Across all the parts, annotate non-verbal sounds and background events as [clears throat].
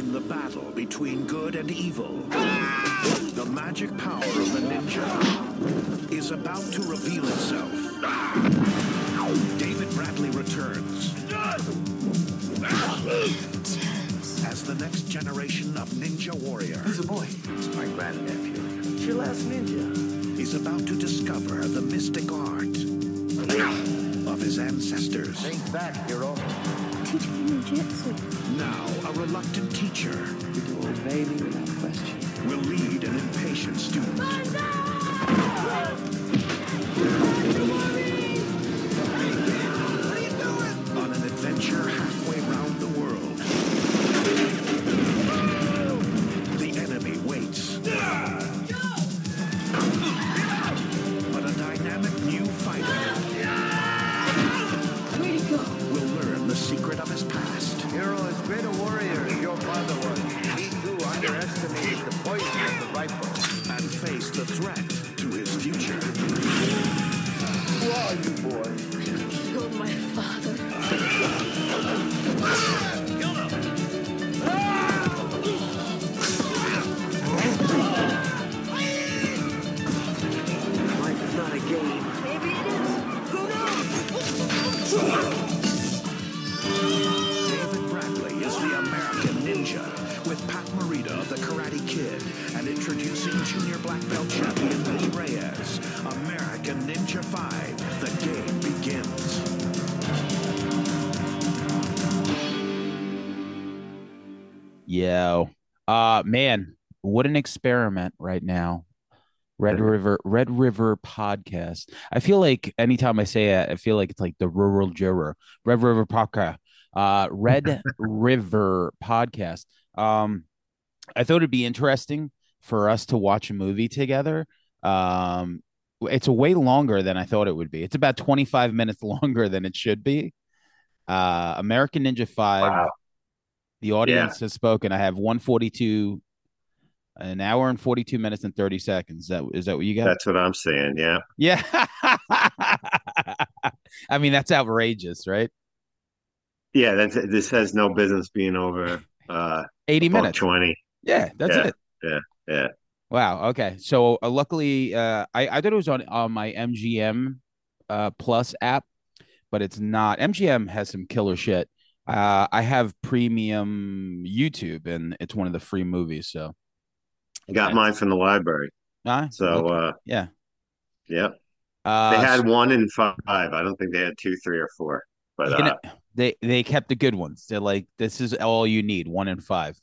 In the battle between good and evil, the magic power of the ninja is about to reveal itself. David Bradley returns as the next generation of ninja warrior. Who's a boy? It's my grandnephew. It's your last ninja. is about to discover the mystic art of his ancestors. Think back, hero. Teach me ninjutsu. Now, a reluctant teacher You to obey me without question. will lead an impatient student. On man, what an experiment right now. Red. River Red River podcast. I feel like anytime I say it, I feel like it's like the rural juror. Red River podcast. Uh Red [laughs] River podcast. Um I thought it'd be interesting for us to watch a movie together. Um it's a way longer than I thought it would be. It's about 25 minutes [laughs] longer than it should be. Uh American Ninja 5 Wow. The audience has spoken. I have 142, an hour and 42 minutes and 30 seconds. Is that is that what you got? That's what I'm saying. Yeah. yeah. [laughs] I mean, that's outrageous, right? Yeah. That's this has no business being over uh 80 minutes. 20. Yeah, that's Yeah, it. yeah, yeah. Wow. Okay. So uh, luckily, uh, I I thought it was on on my MGM uh Plus app, but it's not. MGM has some killer shit. Uh, I have premium YouTube, and it's one of the free movies. So I got mine from the library. Ah, So okay. uh yeah. yeah. Uh, They had one in five. I don't think they had two, three, or four. But you uh know, they they kept the good ones. They're like, this is all you need, one in five.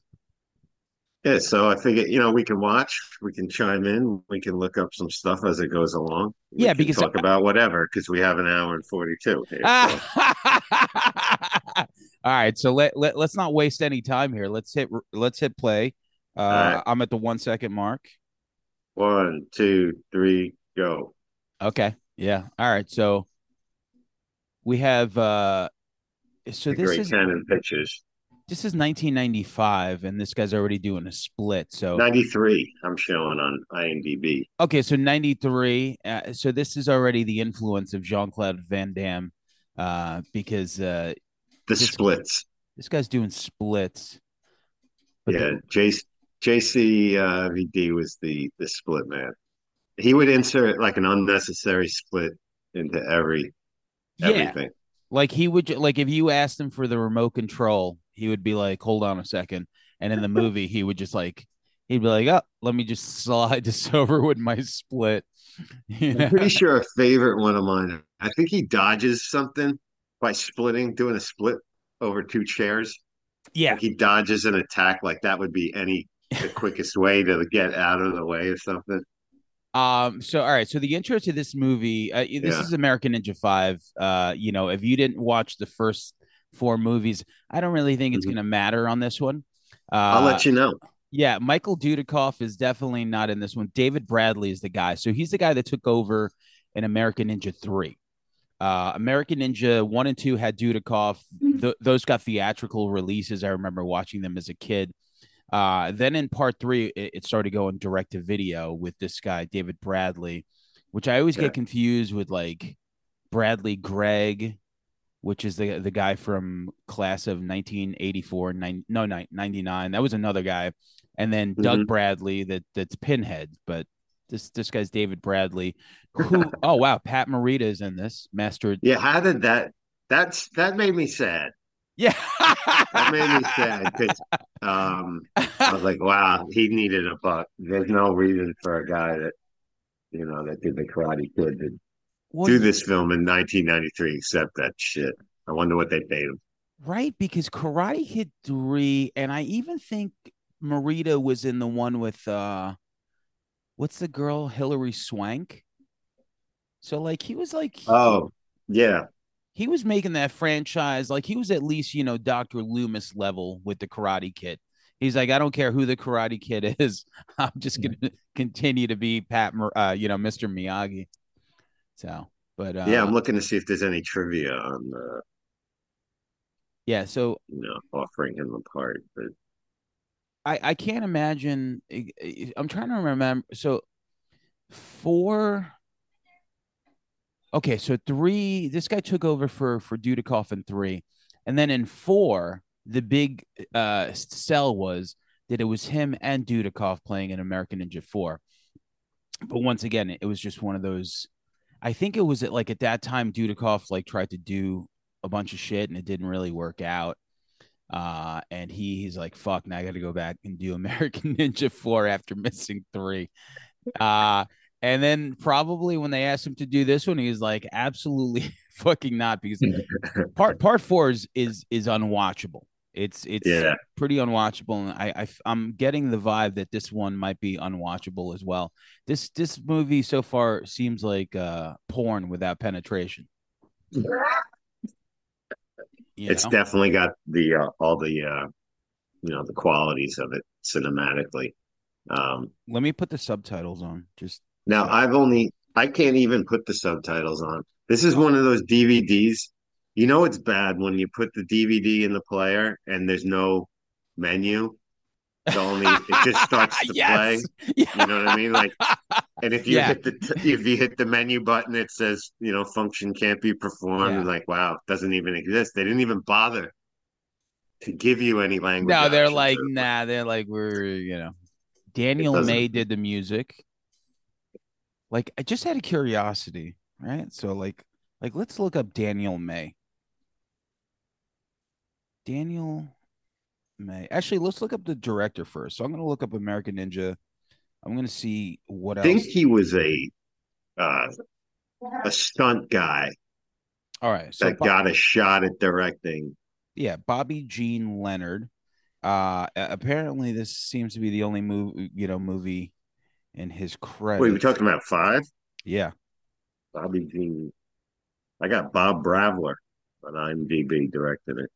Yeah, so I figured, you know, we can watch, we can chime in, we can look up some stuff as it goes along. We Yeah, can because talk about whatever because we have an hour and 42 here. so- [laughs] All right, so let, let let's not waste any time here. Let's hit let's hit play. Uh, right. I'm at the one second mark. One, two, three, go. Okay, yeah. All right, so we have uh, so The this great is 10 in pictures. This is 1995, and this guy's already doing a split. So 93, I'm showing on IMDb. okay, so 93. Uh, so this is already the influence of Jean Claude Van Damme, uh, because uh, The This- splits. this guy's doing splits. Yeah, the- J JC uh, VD was the the split man. He would insert like an unnecessary split into every yeah, everything. like he would like if you asked him for the remote control, he would be like, "Hold on a second. and in the [laughs] movie, he would just like he'd be like, "Oh, let me just slide this [laughs] over with my split." You [laughs] know? I'm pretty sure a favorite one of mine. I think he dodges something by splitting, doing a split over two chairs. Yeah, Like he dodges an attack. Like that would be any the quickest way to get out of the way or something. Um. So, all right. So, the intro to this movie, uh, this Yeah. is American Ninja Five. Uh, you know, if you didn't watch the first four movies, I don't really think it's Mhm. going to matter on this one. Uh, I'll let you know. Yeah, Michael Dudikoff is definitely not in this one. David Bradley is the guy. So he's the guy that took over in American Ninja 3. Uh, American Ninja 1 and 2 had Dudikoff. Th- those got theatrical releases. I remember watching them as a kid. Uh, then in part 3 it, it started going direct to video with this guy David Bradley, which I always Yeah. get confused with like Bradley Gregg which is the the guy from class of 1984, nine, no, nine- 99. That was another guy, and then Doug Mhm. Bradley. That that's Pinhead, but this this guy's David Bradley. Who? [laughs] oh wow, Pat Morita is in this. Master. Yeah, how did that? That's that made me sad. Yeah. That made me sad because um, I was like, wow, he needed a buck. There's no reason for a guy that you know that did the Karate Kid to do this film in 1993 except that shit. I wonder what they paid him. Right, because Karate Kid 3, and I even think Morita was in the one with uh what's the girl? Hilary Swank. So like he was like Oh, yeah. he was making that franchise like he was at least, you know, Dr. Loomis level with the Karate Kid. He's like, I don't care who the Karate Kid [laughs] is. I'm just gonna continue to be Pat, uh, you know, Mr. Miyagi. So, but uh, Yeah, I'm looking to see if there's any trivia on the, yeah. So you know, offering him a part. But I I can't imagine. I'm trying to remember. So four. Okay, so three. This guy took over for for Dudikoff in three, and then in four, the big uh sell was that it was him and Dudikoff playing in American Ninja Four. But once again, it was just one of those. I think it was at like at that time Dudikoff like tried to do a bunch of shit and it didn't really work out. Uh, and he he's like, fuck, now I got to go back and do [laughs] American Ninja 4 after missing three. Uh, and then probably when they asked him to do this one, he was like, absolutely [laughs] fucking not, because [laughs] part part four is is is unwatchable. It's it's yeah, pretty unwatchable, and I, I I'm getting the vibe that this one might be unwatchable as well. This this movie so far seems like uh porn without penetration. You it's know? definitely got the uh, all the uh, you know the qualities of it cinematically. Um, Let me put the subtitles on. Just now So- I've only I can't even put the subtitles on. This is one of those DVDs. You know it's bad when you put the DVD in the player and there's no menu. It's only it just starts [laughs] to play. yes. You know what I mean? Like, [laughs] and if you Yeah. hit the if you hit the menu button, it says you know function can't be performed. Yeah. Like, wow, it doesn't even exist. They didn't even bother to give you any language. No, they're like, nah, they're like, we're, you know, Daniel May did the music. Like, I just had a curiosity, right? So, like, like let's look up Daniel May. Daniel May. Actually, let's look up the director first. So I'm gonna look up American Ninja. I'm gonna see what I else. think he was a uh, a stunt guy All right, so that got a shot at directing. yeah, Bobby Jean Leonard. Uh, apparently this seems to be the only movie, you know, movie in his credit. Wait, we talking about five? Yeah. Bobby Jean. I got Bob Bralver on IMDb directed it.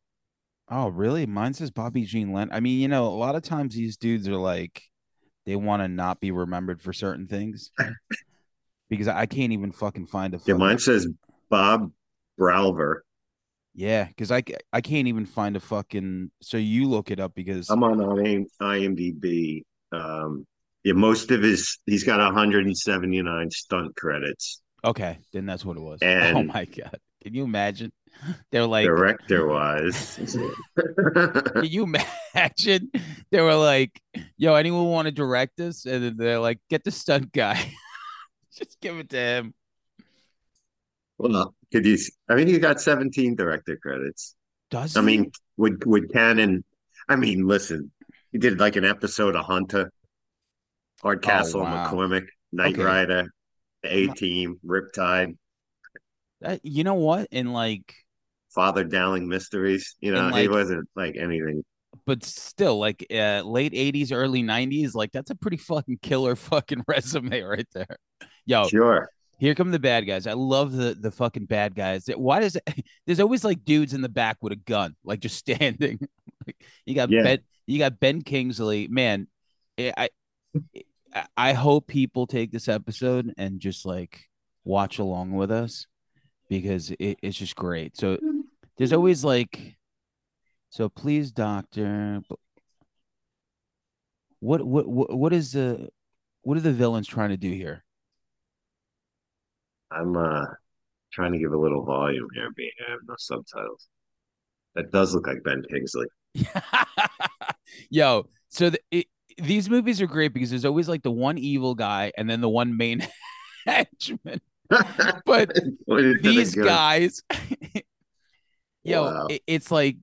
Oh, really? Mine says Bobby Jean Len. I mean, you know, a lot of times these dudes are like, they want to not be remembered for certain things. because I can't even fucking find a Yeah, mine says Bob Bralver. yeah, because I, I can't even find a fucking. So you look it up because I'm on IMDb. Um, yeah, most of his he's got 179 stunt credits. okay, then that's what it was. [laughs] oh my god, can you imagine? They're like, Director wise, can you imagine? They were like, yo, anyone want to direct this? And they're like, get the stunt guy, [laughs] just give it to him. well, could you? I mean, he's got 17 director credits. Does I he? mean, would would Cannon? I mean, listen, he did like an episode of Hunter, Hardcastle, Oh, wow. McCormick, Knight Okay. Rider, A Team, Riptide, That- you know what? And like, Father Dowling Mysteries. You know, And, he wasn't like anything. but still, like, uh, late '80s, early '90s, like that's a pretty fucking killer fucking [laughs] resume right there. Yo, Sure. here come the bad guys. I love the the fucking bad guys. Why does it? [laughs] There's always like dudes in the back with a gun, like just [laughs] standing. you got Yeah. Ben. You got Ben Kingsley. Man, I, I I hope people take this episode and just like watch along with us because it, it's just great. So there's always like, so please, doctor. What what what what is the what are the villains trying to do here? I'm uh Trying to give a little volume here, being I have no subtitles. That does look like Ben Kingsley. [laughs] Yo, so the, it, these movies are great because there's always like the one evil guy and then the one main [laughs] henchman. [laughs] But Pointed to the these guys, [laughs] yo, Wow. it- it's like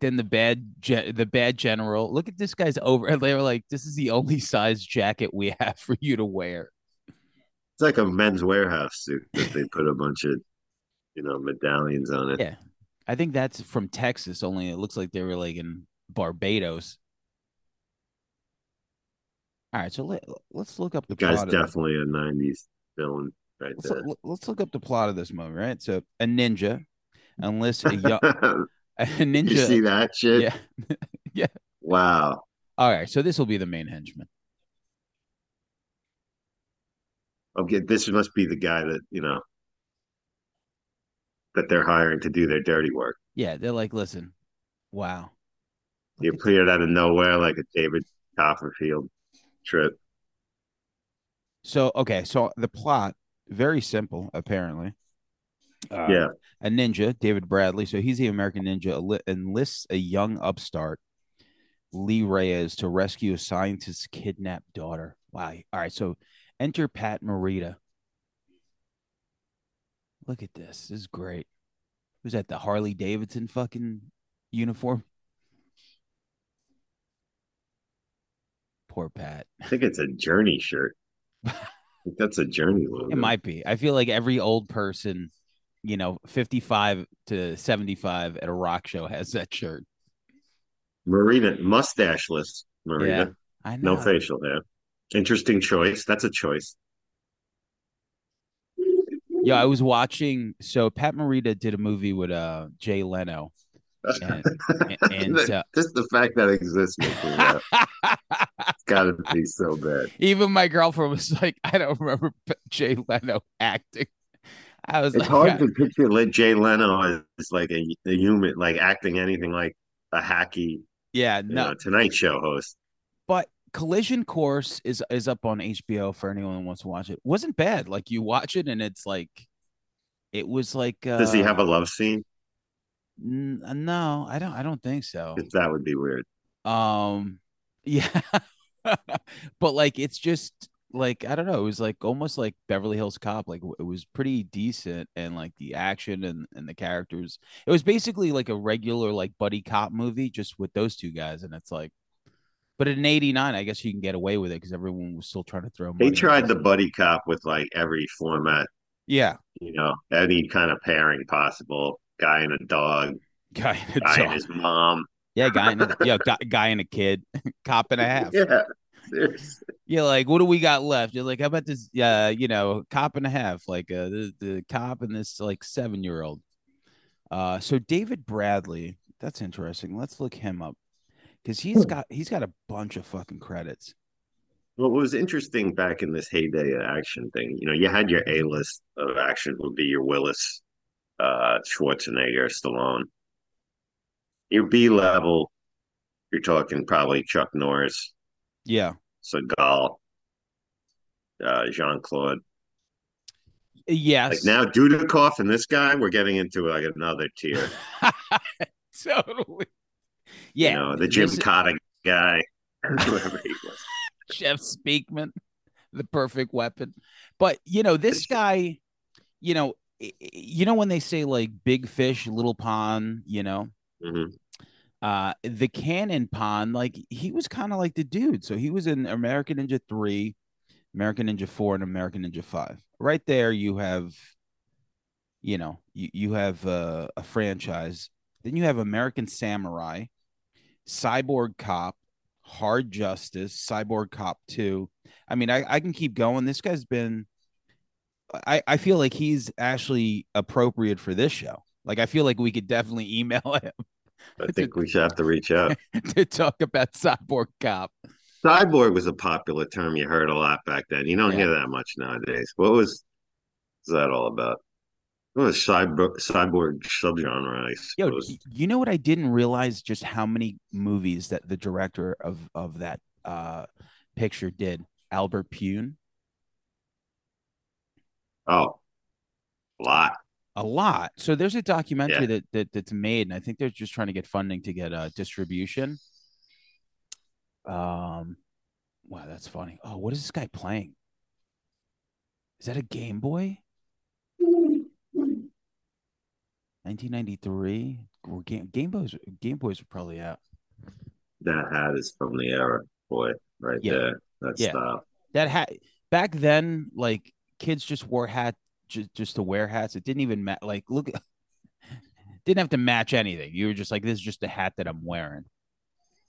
then the bad ge- the bad general. Look at this guy's over. [laughs] They were like, this is the only size jacket we have for you to wear. It's like a men's Wearhouse suit that they put a bunch of, you know, medallions on it. Yeah, I think that's from Texas. Only it looks like they were like in Barbados. All right, so let, let's look up the The guy's of- definitely a '90s villain right let's, there. look- let's look up the plot of this movie, right? So a ninja [laughs] unless a young [laughs] a ninja. you see that shit? Yeah. [laughs] yeah. Wow. All right, so this will be the main henchman. Okay, this must be the guy that you know that they're hiring to do their dirty work. Yeah, they're like, listen, wow. You appeared out of nowhere like a David Copperfield trip. So okay, so the plot very simple apparently. Uh, yeah, a ninja, David Bradley. So he's the American ninja enli- enlists a young upstart, Lee Reyes, to rescue a scientist's kidnapped daughter. Wow. All right, so enter Pat Morita. Look at this. This is great. Who's that? The Harley Davidson fucking uniform. Poor Pat. I think it's a Journey shirt. I think that's a Journey logo. It might be. I feel like every old person, you know, 55 to 75 at a rock show has that shirt. Marina mustacheless. Marina, I know. no facial hair. Interesting choice. That's a choice. Yeah, I was watching. So Pat Morita did a movie with uh Jay Leno. [laughs] And, and, uh, just the fact that exists makes me laugh. [laughs] It's got to be so bad. [laughs] even my girlfriend was like, I don't remember Jay Leno acting. I was It's like, hard I- to picture like Jay Leno as like a, a human, like acting anything like a hacky, yeah, no. know, Tonight Show host. But Collision Course is is up on HBO for anyone who wants to watch it. Wasn't bad. Like you watch it and it's like, it was like. Uh, Does he have a love scene? N- no, I don't. I don't think so. that would be weird. Um, [laughs] yeah, [laughs] but like it's just like I don't know. It was like almost like Beverly Hills Cop. Like it was pretty decent, and like the action and and the characters. It was basically like a regular like buddy cop movie, just with those two guys. And it's like, but in '89, I guess you can get away with it because everyone was still trying to throw. They tried the buddy cop with like every format, yeah you know, any kind of pairing possible. Guy and a dog, guy in a guy and his mom. Yeah guy in a, yeah guy, guy and a kid, [laughs] cop and a half. Yeah, seriously. You're like, what do we got left? You're like, how about this? Uh, you know, cop and a half, like uh, the the cop and this like seven year old. Uh, so David Bradley, that's interesting. Let's look him up because he's got he's got a bunch of fucking credits. Well, What was interesting back in this heyday of action thing, you know, you had your A list of action would be your Willis, uh, Schwarzenegger, Stallone. Your B level, you're talking probably Chuck Norris, Yeah, Seagal, uh, Jean Claude. yes, Like now, Dudikoff and this guy, we're getting into like another tier. [laughs] totally. Yeah, you know, the Jim this- Cotta guy, [laughs] whoever he was. [laughs] Jeff Speakman, the perfect weapon. But you know, this guy, you know, you know when they say like big fish, little pond, you know, Mhm. uh the cannon pond, like he was kind of like the dude. So he was in American Ninja 3, American Ninja 4, and American Ninja 5. Right there, you have, you know, you, you have uh, a franchise. Then you have American Samurai, Cyborg Cop, Hard Justice, Cyborg Cop 2. I mean, I, I can keep going. This guy's been I, I feel like he's actually appropriate for this show. Like I feel like we could definitely email [laughs] him I think we should have to reach out. [laughs] to talk about Cyborg Cop. Cyborg was a popular term you heard a lot back then. You don't Yeah. hear that much nowadays. What was, was that all about? What was cyborg, cyborg subgenre? I Yo, suppose. y- you know what I didn't realize just how many movies that the director of of that uh picture did. Albert Pyun. oh, A lot. A lot. So there's a documentary Yeah. that, that that's made, and I think they're just trying to get funding to get uh, distribution. Um, wow, that's funny. Oh, what is this guy playing? Is that a Game Boy? 1993. Game Game Boys Game Boys were probably out. That hat is from the era, boy, right Yeah. there. That Yeah. style. That hat back then, like kids just wore hat just, just to wear hats. It didn't even match. Like look, [laughs] didn't have to match anything. You were just like, this is just a hat that I'm wearing.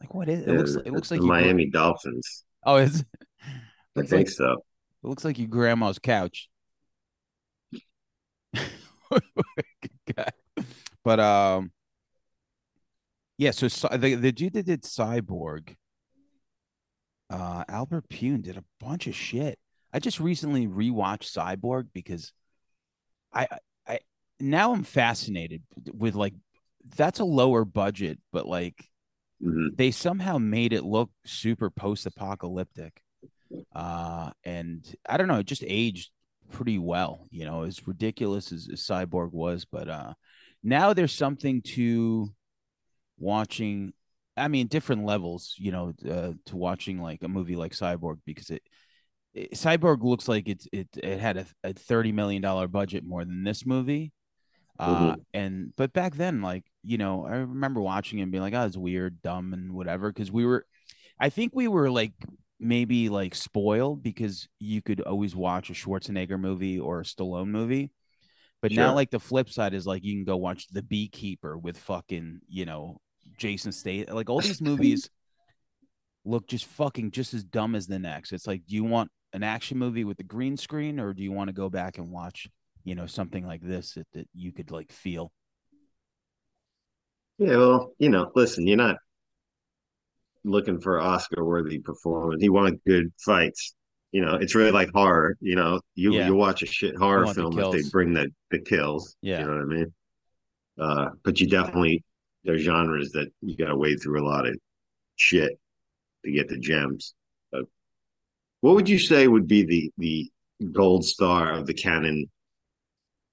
Like what is it? Yeah, looks it looks like you grew- Miami Dolphins. Oh, it's I think like so. it looks like your grandma's couch. [laughs] but um, yeah. So, Cy- the the dude that did Cyborg, uh, Albert Pyun did a bunch of shit. I just recently rewatched Cyborg because I I- now I'm fascinated with like that's a lower budget, but like Mhm. they somehow made it look super post-apocalyptic uh and i don't know it just aged pretty well you know as ridiculous as, as cyborg was but uh now there's something to watching i mean different levels you know uh, to watching like a movie like cyborg because it, it cyborg looks like it's it it had a, a 30 million dollar budget more than this movie. Uh and but back then like you know i remember watching it and being like oh it's weird dumb and whatever because we were i think we were like maybe like spoiled because you could always watch a schwarzenegger movie or a stallone movie. But now like the flip side is like you can go watch the beekeeper with fucking you know jason state like all these [laughs] movies look just fucking just as dumb as the next. It's like do you want an action movie with the green screen or do you want to go back and watch you know something like this that, that you could like feel Yeah, well, you know, listen, you're not looking for Oscar worthy performance. You want good fights. You know, it's really like horror. You know, you Yeah. you watch a shit horror want the film if they bring the the kills. Yeah. You know what I mean? Uh, but you definitely there's genres that you gotta wade through a lot of shit to get the gems. What would you say would be the the gold star of the Cannon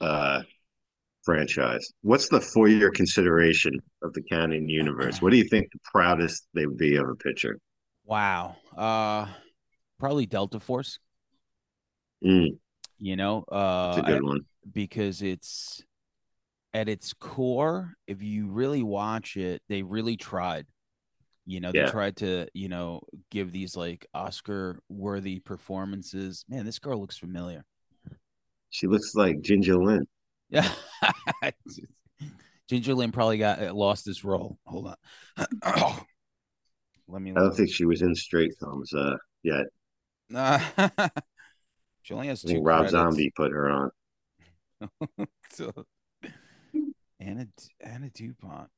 uh franchise? What's the for your consideration of the Cannon universe? What do you think the proudest they would be of a pitcher? wow uh probably delta force Mm, you know uh it's a good one. because it's at its core if you really watch it they really tried you know they Yeah. tried to you know give these like oscar worthy performances man this girl looks familiar She looks like Ginger Lynn. yeah [laughs] ginger lynn probably got uh, lost this role hold on [clears throat] let me I don't look. think she was in straight films uh yet. [laughs] she only has I two think Rob credits. Zombie put her on. [laughs] so Anna Anna Dupont.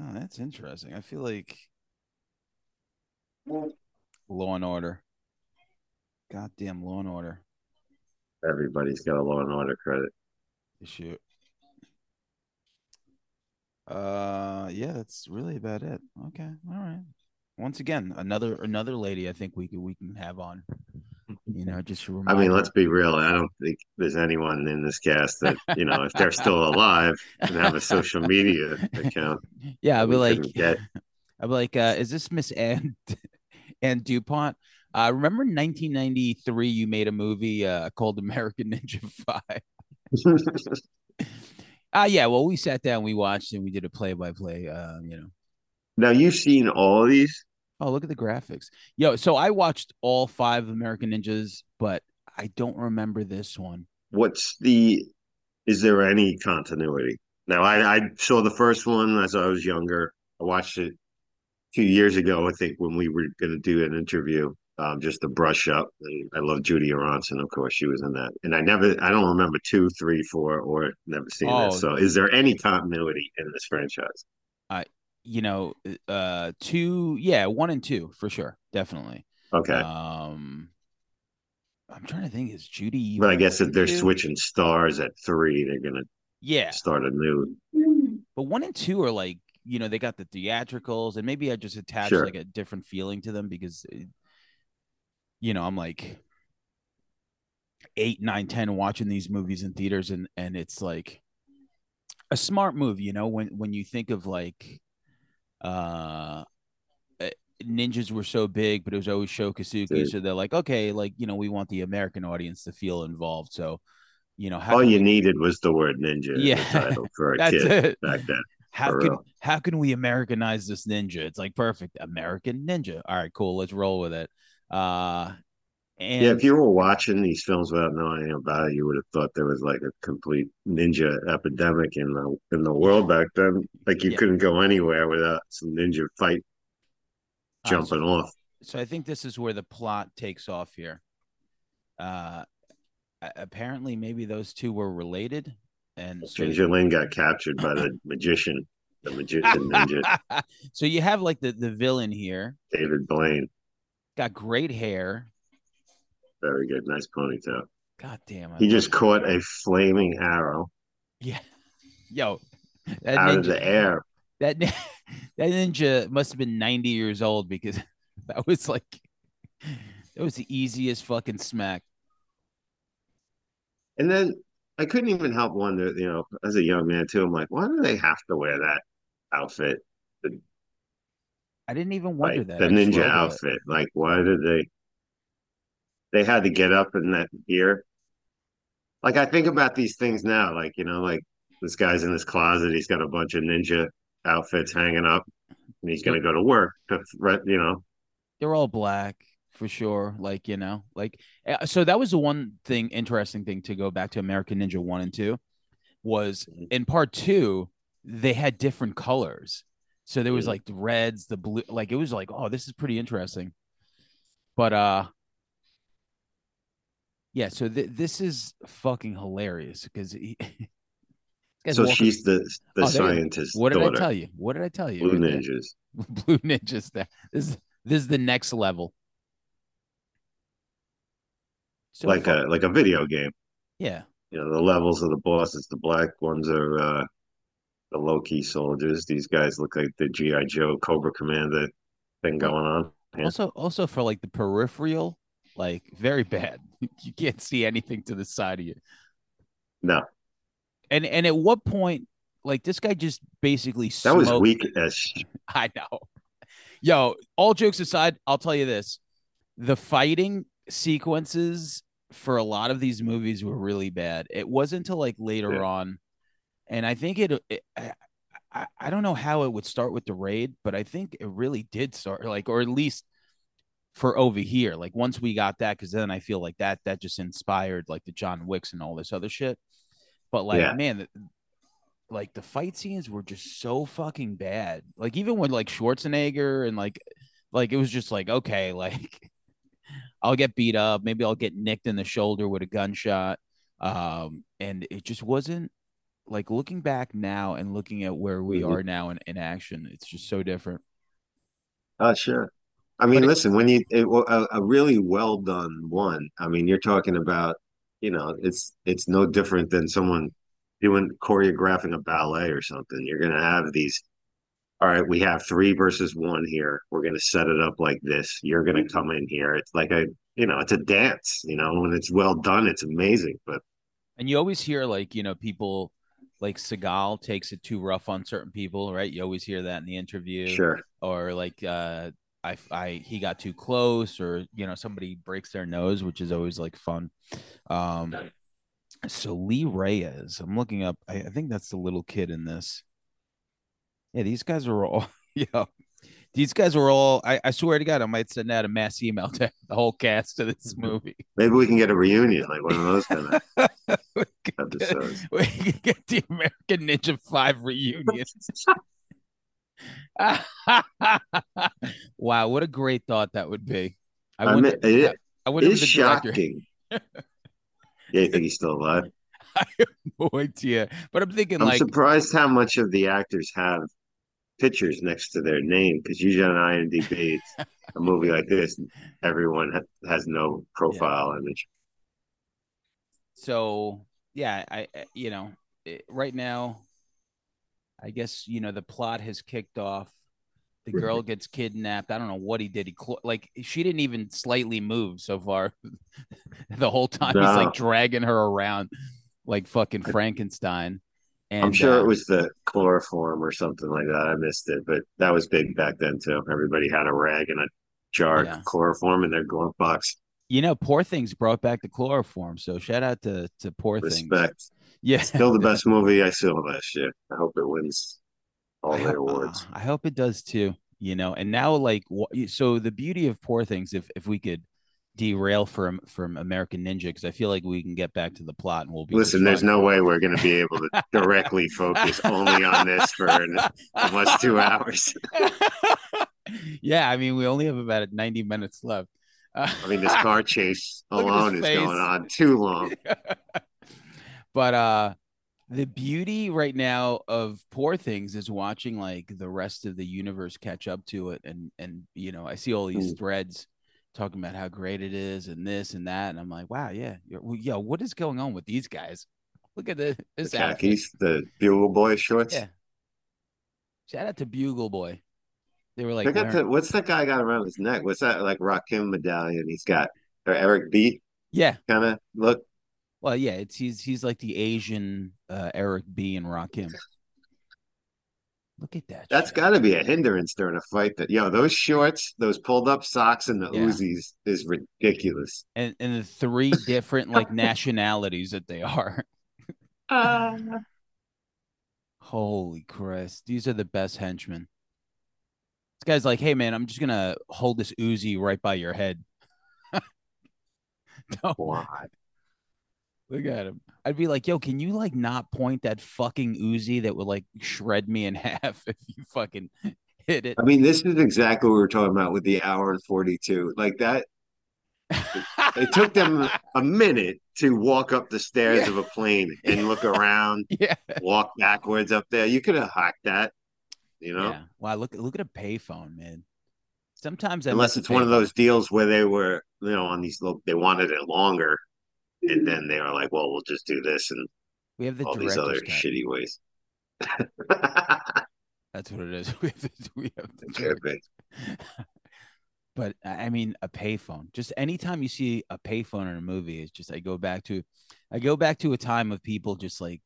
Oh, that's interesting. I feel like Law and Order. Goddamn Law and Order. Everybody's got a Law and Order credit. Issue. Uh, yeah, that's really about it. Okay, all right. Once again, another another lady. I think we can we can have on. You know, just I mean, let's be real. I don't think there's anyone in this cast that, you know, if they're still alive and have a social media account, [laughs] Yeah, I'd be like, get. [laughs] I'd be like, uh, is this Miss Anne [laughs] Anne Dupont? Uh, remember in 1993 you made a movie uh, called American Ninja Five. Ah, yeah. Well, we sat down, we watched, and we did a play by play. Um, you know. now you've seen all of these. Oh, look at the graphics. Yo, so I watched all five American Ninjas, but I don't remember this one. What's the? Is there any continuity? Now, I, I saw the first one as I was younger. I watched it a few years ago. I think when we were going to do an interview, um, just to brush up. I love Judie Aronson, of course, she was in that. And I never, I don't remember two, three, four, or never seen Oh. it. So, is there any continuity in this franchise? You know, uh, two, yeah, one and two for sure, definitely. Okay, Um, I'm trying to think. Is Judy? but I guess if they're two? switching stars at three, they're gonna Yeah, start a new. but one and two are like you know they got the theatricals, and maybe I just attached Sure. like a different feeling to them because, it- you know, I'm like eight, nine, ten watching these movies in theaters, and and it's like a smart move, you know, when when you think of like uh eh, ninjas were so big, but it was always Sho Kosugi. Dude. So they're like, okay, like you know, we want the American audience to feel involved. So, you know, how All you we- needed was the word ninja in Yeah. [laughs] for a That's kid it. back then. how for can real. how can we Americanize this ninja? It's like perfect American ninja. All right, cool. Let's roll with it. Uh, and yeah, if you were watching these films without knowing anything about it, you would have thought there was like a complete ninja epidemic in the in the world back then. Like you Yeah. couldn't go anywhere without some ninja fight uh, jumping off. so I think this is where the plot takes off here. Uh, apparently, maybe those two were related, and so, Ginger Lynn got captured by the [laughs] magician, the magician ninja, [laughs] so you have like the the villain here, David Blaine. got great hair. Very good, nice ponytail. God damn, it. He just caught a flaming arrow yeah, [laughs] yo, that out of ninja- the air. That [laughs] that ninja must have been ninety years old because [laughs] that was like that was the easiest fucking smack. And then I couldn't even help wonder, you know, as a young man too, I'm like, why do they have to wear that outfit? I didn't even wonder Like that the I ninja rolled with it. outfit. Like, why did they? They had to get up in that gear. Like, I think about these things now. Like, you know, like this guy's in his closet. He's got a bunch of ninja outfits hanging up, and he's going to go to work. To, you know, They're all black for sure. Like you know, like uh, so that was the one thing interesting thing to go back to American Ninja one and two was Mhm. in part two they had different colors. So there was Mhm. like the reds, the blue, like it was like, oh, this is pretty interesting. But uh yeah, so th- this is fucking hilarious because he, [laughs] so walking- she's the the Oh, there you go. scientist what did daughter. I tell you? What did I tell you? Blue ninjas. [laughs] Blue ninjas there. This is this is the next level. So like far- a like a video game. yeah. You know, the levels of the bosses. The black ones are uh, the low key soldiers. These guys look like the GI Joe Cobra Commander thing going on. Yeah. Also, also for like the peripheral, like very bad. [laughs] You can't see anything to the side of you. No, And and at what point, like this guy just basically that was smoked- weak as [laughs] I know. Yo, all jokes aside, I'll tell you this: the fighting sequences for a lot of these movies were really bad. It wasn't until like later Yeah. on, and I think it. it I, I don't know how it would start with the raid, but I think it really did start like, or at least for over here. Like once we got that, because then I feel like that that just inspired like the John Wicks and all this other shit. But like, Yeah. man, the- like the fight scenes were just so fucking bad. Like even with like Schwarzenegger and like, like it was just like okay, [laughs] like I'll get beat up, maybe I'll get nicked in the shoulder with a gunshot, um, and it just wasn't like looking back now and looking at where we Mhm. are now in, in action. It's just so different. Oh, sure. I mean, But listen, when you it, a, a really well done one, I mean, you're talking about, you know, it's it's no different than someone doing choreographing a ballet or something. You're going to have these. All right, we have three versus one here. We're going to set it up like this. You're going to come in here. It's like a, you know, it's a dance. You know, when it's well done, it's amazing. But And you always hear like you know people like Seagal takes it too rough on certain people, right? You always hear that in the interview. sure, or like uh I, I he got too close or you know somebody breaks their nose which is always like fun. Um so lee reyes i'm looking up i, I think that's the little kid in this. Yeah these guys are all [laughs] yeah. These guys were all I, I swear to god i might send out a mass email to the whole cast of this movie. Maybe we can get a reunion, like one of those kind of [laughs] we could get, episodes. [laughs] we could get the american ninja 5 reunion [laughs] wow, what a great thought that would be. I I wouldn't. mean, it I wouldn't the director. shocking. [laughs] yeah, you think he's still alive? [laughs] I have no idea, but I'm thinking I'm like, surprised how much of the actors have pictures next to their name because usually on IMDb, a movie like this, everyone ha- has no profile image. so yeah, I you know it, right now, I guess you know the plot has kicked off. The girl gets kidnapped. I don't know what he did. He clo- like she didn't even slightly move so far. [laughs] the whole time he's like dragging her around like fucking Frankenstein. And I'm sure uh, it was the chloroform or something like that. I missed it, but that was big back then too. Everybody had a rag and a jar Yeah. of chloroform in their glove box. you know, Poor Things brought back the chloroform. So shout out to to Poor Things. Yeah. Still the best movie I saw last year. I hope it wins all I the ho- awards. uh, I hope it does too. You know, and now like so the beauty of Poor Things, if if we could derail from from American Ninja, because I feel like we can get back to the plot and we'll be Listen, there's no way we're going to be able to [laughs] directly focus only on this for almost two [laughs] hours. yeah, I mean, we only have about 90 minutes left. Uh, I mean, this car chase [laughs] Look at his alone is going on too long. But uh the beauty right now of poor things is watching like the rest of the universe catch up to it and and you know i see all these Mm. threads talking about how great it is and this and that and i'm like wow yeah you're- well, yo what is going on with these guys look at the, [laughs] this The outfit. khakis, the Bugle Boy shorts. yeah shout out to bugle boy they were like Look at the, what's that guy got around his neck? What's that like Rakim medallion he's got? Or Eric B yeah kind of look. Well yeah it's he's he's like the asian uh eric b and rakim look at that That's got to be a hindrance during a fight. That yo, those shorts, those pulled up socks, and the Yeah. Uzis is ridiculous. and and the three different like nationalities that they are. [laughs] Holy Christ, these are the best henchmen. This guy's like, "Hey man, I'm just gonna hold this Uzi right by your head." [laughs] no, Why? Look at him. I'd be like, "Yo, can you like not point that fucking Uzi that would like shred me in [laughs] half if you fucking hit it?" I mean, this is exactly what we were talking about with the hour and forty-two. Like that, [laughs] it took them a minute to walk up the stairs Yeah. of a plane [laughs] and look around, yeah, walk backwards up there. You could have hacked that, you know. yeah. Wow, look look at a payphone, man. Sometimes I Unless it's one of those deals where they were, you know, on these little, they wanted it longer, and then they are like, "Well, we'll just do this and We have the all these other cut. shitty ways." [laughs] That's what it is. [laughs] We have the, we have the [laughs] but I I mean, a payphone. Just anytime you see a payphone in a movie, it's just I go back to, I go back to a time of people just like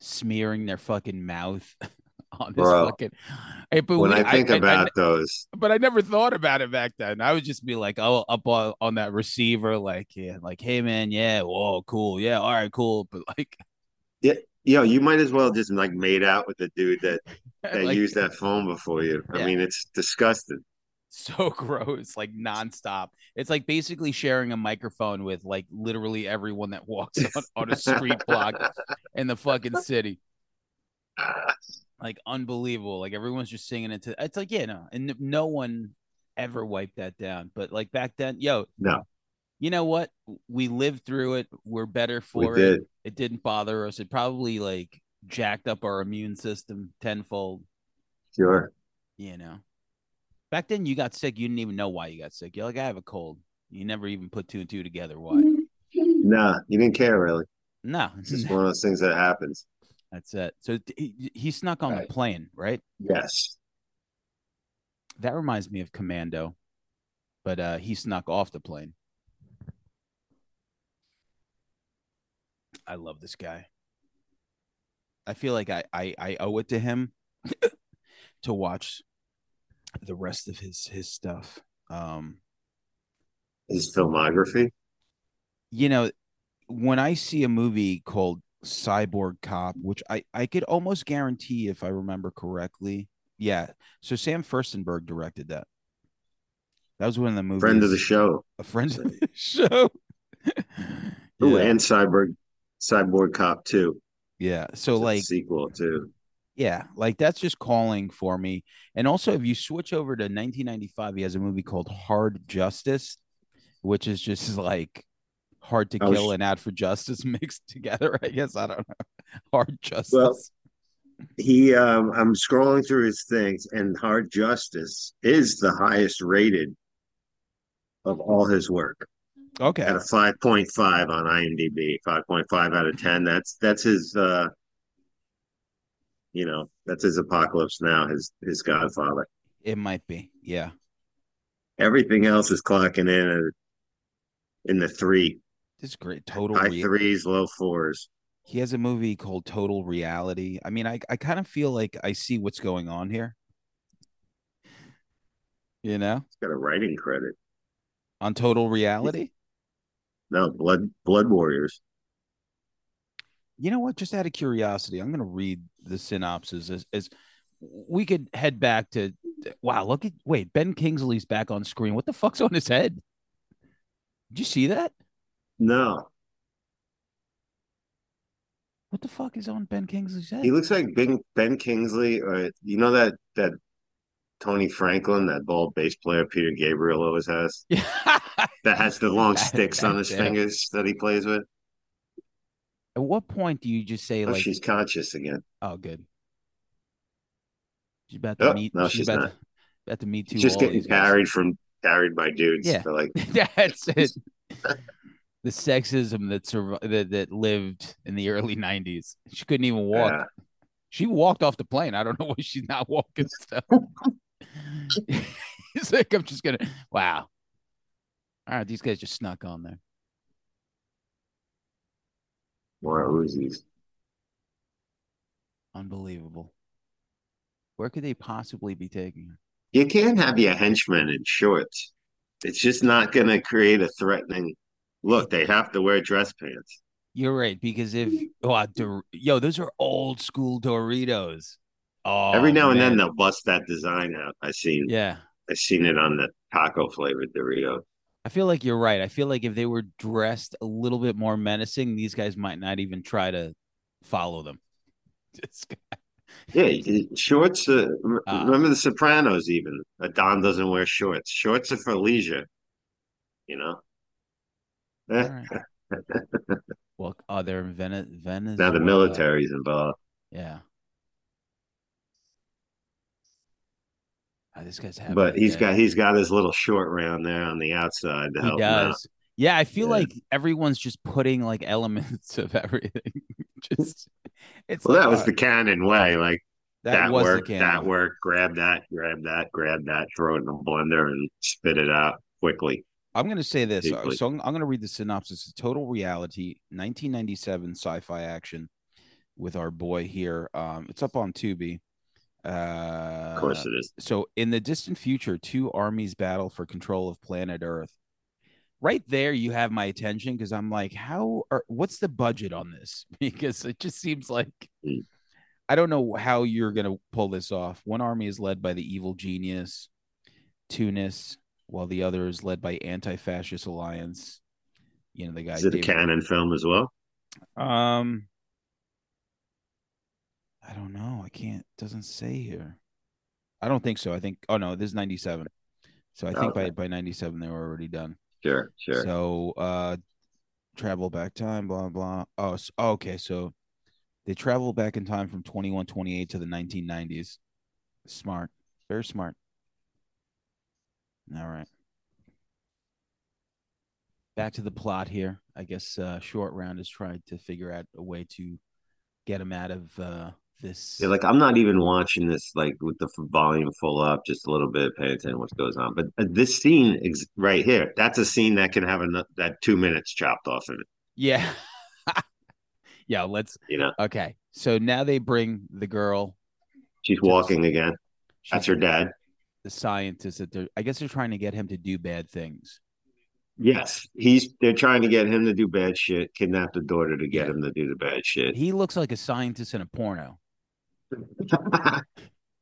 smearing their fucking mouth [laughs] on this Bro. fucking. Hey, but when we- I think I- I- about those, but I never thought about it back then. I would just be like, oh, up on, on that receiver, like, yeah, like, hey man, yeah, whoa, cool, yeah, all right, cool, [laughs] but like, yeah, know, you might as well just like made out with the dude that [laughs] that like, used that phone before you. I mean, it's disgusting. so gross, like nonstop. It's like basically sharing a microphone with like literally everyone that walks on, on a street block in the fucking city. Like unbelievable. Like everyone's just singing it to. It's like yeah, no, and no one ever wiped that down. But like back then, yo, No, you know what? We lived through it. We're better we for it. did. It didn't bother us. It probably like jacked up our immune system tenfold. Sure. You know, back then you got sick. You didn't even know why you got sick. You're like, I have a cold. You never even put two and two together. Why? Nah, you didn't care really. No, It's just one of those things that happens. That's it. So he, he snuck on Right. the plane, right? Yes. That reminds me of Commando, but uh, he snuck off the plane. I love this guy. I feel like I I, I owe it to him [coughs] to watch the rest of his his stuff. Um, His filmography. you know, when I see a movie called Cyborg Cop, which I I could almost guarantee if I remember correctly, yeah. So Sam Firstenberg directed that. That was one of the movies. Friend of the show. a friend of the [laughs] show. Ooh, and Cyborg Cyborg Cop too. yeah. So It's like, sequel too. yeah, like that's just calling for me. And also, if you switch over to 1995, he has a movie called Hard Justice, which is just [laughs] like hard to Oh, kill sh- and out for justice [laughs] mixed together. I guess I don't know. [laughs] Hard justice. Well, He um I'm scrolling through his things and Hard Justice is the highest rated of all his work okay. at a 5.5 on IMDb. 5.5 out of 10. That's that's his uh you know, that's his Apocalypse Now, his his Godfather. It might be. Yeah. Everything else is clocking in at, in the three, This is great. Total high Rea- threes, low fours. He has a movie called Total Reality. I mean, I, I kind of feel like I see what's going on here. You know, He's got a writing credit. on Total Reality. No, Blood Blood Warriors. You know what? Just out of curiosity, I'm going to read the synopsis as, as we could head back to. Wow, look at wait, Ben Kingsley's back on screen. What the fuck's on his head? Did you see that? No, What the fuck is on Ben Kingsley's head? he looks like Ben Ben Kingsley, or you know that that Tony Franklin, that bald bass player Peter Gabriel always has, [laughs] Yeah. that has the long [laughs] sticks on his yeah. fingers that he plays with. At what point do you just say Oh, like, she's conscious again. "Oh, good"? She's about to Oh, meet. no, she's she's about not. to, about to meet too. Just getting these guys. carried from carried by dudes. Yeah. like [laughs] That's it. The sexism that, surv- that that lived in the early '90s. She couldn't even walk. Yeah. She walked off the plane. I don't know [laughs] why she's not walking still. [laughs] He's like, I'm just gonna. Wow. All right, these guys just snuck on there. more Uzis. Unbelievable. Where could they possibly be taking her? You can't have your henchmen in shorts. It's just not going to create a threatening look. They have to wear dress pants. You're right because if [laughs] oh, Dor- yo, those are old school Doritos. Oh, Every now and then they'll bust that design out. I seen Yeah, I seen it on the taco flavored Dorito. I feel like you're right. I feel like if they were dressed a little bit more menacing, these guys might not even try to follow them. [laughs] Yeah, shorts. Uh, Ah. remember the Sopranos? Even a Don doesn't wear shorts. Shorts are for leisure. You know. [laughs] Well, they're in Venice. Venice. now the military's involved. Yeah. Oh, this guy's having. But a he's day. got he's got his little short round there on the outside to He help him out. Yeah, I feel Yeah. like everyone's just putting like elements [laughs] of everything. [laughs] just it's Well, like, that was uh, the Cannon way. Like that, that, was work, that Cannon. work, grab that, grab that, grab that, throw it in a blender and spit it out quickly. I'm going to say this. uh, So I'm, I'm going to read the synopsis. It's Total Reality, 1997 sci-fi action with our boy here. Um, it's up on Tubi. Uh, Of course it is. so in the distant future, two armies battle for control of planet Earth. Right there, you have my attention because I'm like, how are what's the budget on this? [laughs] Because it just seems like Mm. I don't know how you're gonna pull this off. One army is led by the evil genius, Tunis, while the other is led by anti-fascist alliance. You know the guy. Is it a David- Cannon film as well? Um, I don't know. I can't. Doesn't say here. I don't think so. I think. Oh no, this is ninety seven. So I think by Okay. by ninety seven they were already done. Sure, sure. So uh, travel back time. Blah blah. Oh, s okay. So they travel back in time from twenty one twenty eight to the nineteen nineties. Smart. Very smart. All right. Back to the plot here. I guess uh, Short Round has tried to figure out a way to get him out of uh, this. Yeah, like I'm not even watching this like with the volume full up, just a little bit, paying attention to what goes on. But uh, this scene ex- right here, that's a scene that can have enough, that two minutes chopped off of it. yeah. [laughs] yeah. Let's. You know, Okay. So now they bring the girl. she's To the- walking again. That's she's her dad. The scientist that they're. I guess they're trying to get him to do bad things. Yes, he's. They're trying to get him to do bad shit, kidnap the daughter to get Yeah. him to do the bad shit. He looks like a scientist in a porno. [laughs]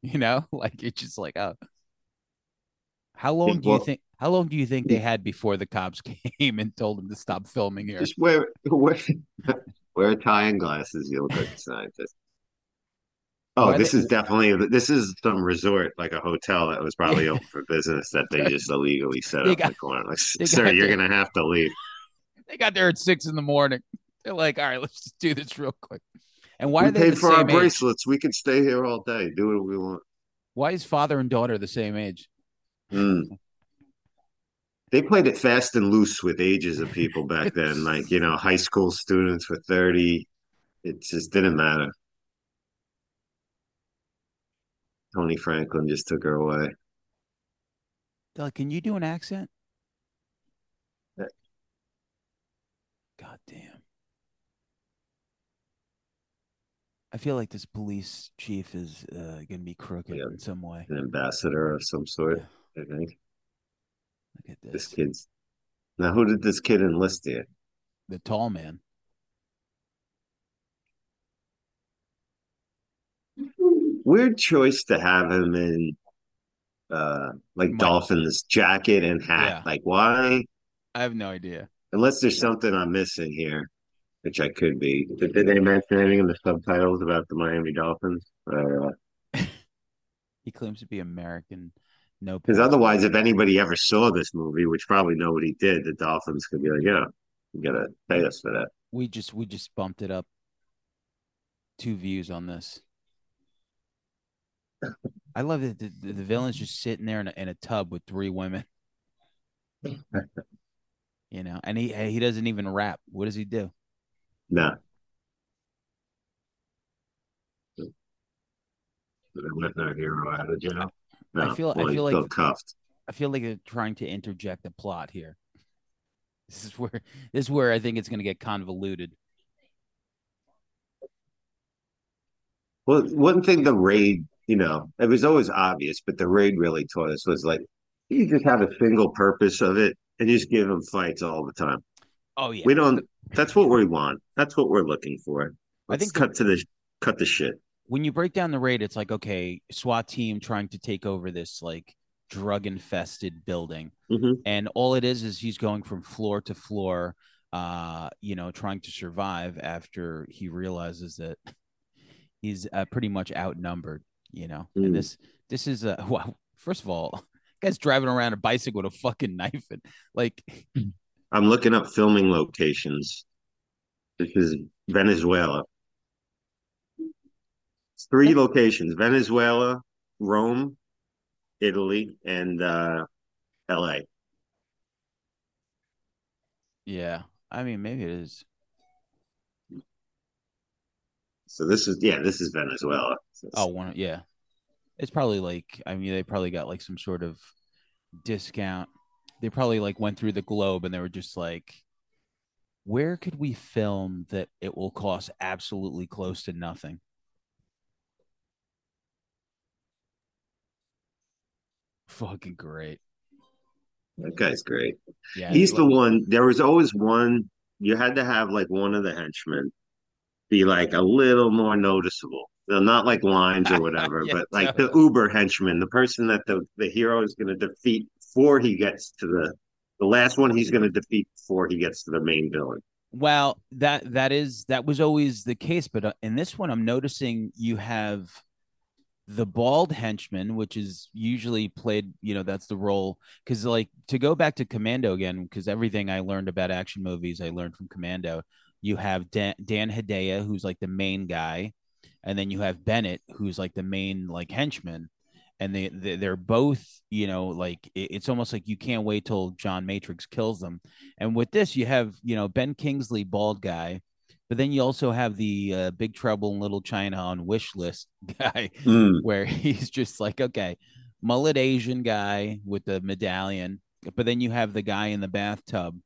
You know, [laughs] like it's just like, oh. How long do you think? How long do you think they had before the cops [laughs] came and told them to stop filming here? Just wear wear wear a tie and glasses. You look like a scientist. Oh, this is definitely this is some resort, like a hotel that was probably open for business that they just illegally set up got- the corner. Like, sir, you're gonna have to leave. They got there at six in the morning. They're like, all right, let's just do this real quick. And why we are they paid for our age? bracelets. We can stay here all day, do what we want. Why is father and daughter the same age? Mm. They played it fast and loose with ages of people back then. [laughs] Like you know, high school students were thirty. It just didn't matter. Tony Franklin just took her away. Can you do an accent? Yeah. God damn. I feel like this police chief is uh, going to be crooked Yeah. in some way. An ambassador of some sort, I think. Look at This this. kid's now. Who did this kid enlist here? The tall man. Weird choice to have him in, uh, like Mike. Dolphins jacket and hat. Yeah. Like why? I have no idea. Unless there's something I'm missing here, which I could be. Did, did they mention anything in the subtitles about the Miami Dolphins? Because [laughs] He claims to be American. No, because otherwise, if anybody ever saw this movie, which probably nobody did, the Dolphins could be like, "Yeah, you gotta pay us for that." we just we just bumped it up two views on this. I love that the, the, villain's just sitting there in a, in a tub with three women. [laughs] you know, and he he doesn't even rap. What does he do? No. Our hero out of jail. No, I feel- I well, he's feel like- cuffed. I feel like they're trying to interject the plot here. [laughs] This is where this is where I think it's going to get convoluted. Well, one thing the raid, you know, it was always obvious, but the raid really taught us was like you just have a single purpose of it and just give them fights all the time. Oh yeah, We don't. That's what we want. That's what we're looking for. I Let's think the- cut to the cut the shit. when you break down the raid, it's like okay, SWAT team trying to take over this like drug infested building, hmm and all it is is he's going from floor to floor, uh, you know, trying to survive after he realizes that he's uh, pretty much outnumbered, you know. Mm. And this this is a [laughs] well, first of all, [laughs] guy's driving around a bicycle with a fucking knife and like I'm looking up filming locations. This is Venezuela. It's three locations: Venezuela, Rome, Italy, and uh, L.A. yeah. I mean, maybe it is. So this is yeah, this is Venezuela. So Oh, one, yeah. It's probably like I mean, they probably got like some sort of discount. They probably like went through the globe and they were just like, where could we film that it will cost absolutely close to nothing? Fucking great. that guy's great. Yeah. He's the one. There was always one. You had to have like one of the henchmen be like a little more noticeable. No, not like lines or [laughs] whatever, Yeah, but like the. Uber henchman, the person that the, the hero is going to defeat before he gets to the the last one he's going to defeat before he gets to the main villain. Well, that that is that was always the case, but uh, in this one, I'm noticing you have the bald henchman, which is usually played. You know, that's the role. Because like to go back to Commando again, because everything I learned about action movies, I learned from Commando. You have Dan, Dan Hedaya, who's like the main guy, and then you have Bennett, who's like the main like henchman. And they, they they're both, you know, like it's almost like you can't wait till John Matrix kills them. And with this, you have, you know, Ben Kingsley, bald guy, but then you also have the uh, Big Trouble in Little China on wish list [laughs] guy, Mm. where he's just like, okay, mullet Asian guy with the medallion, but then you have the guy in the bathtub.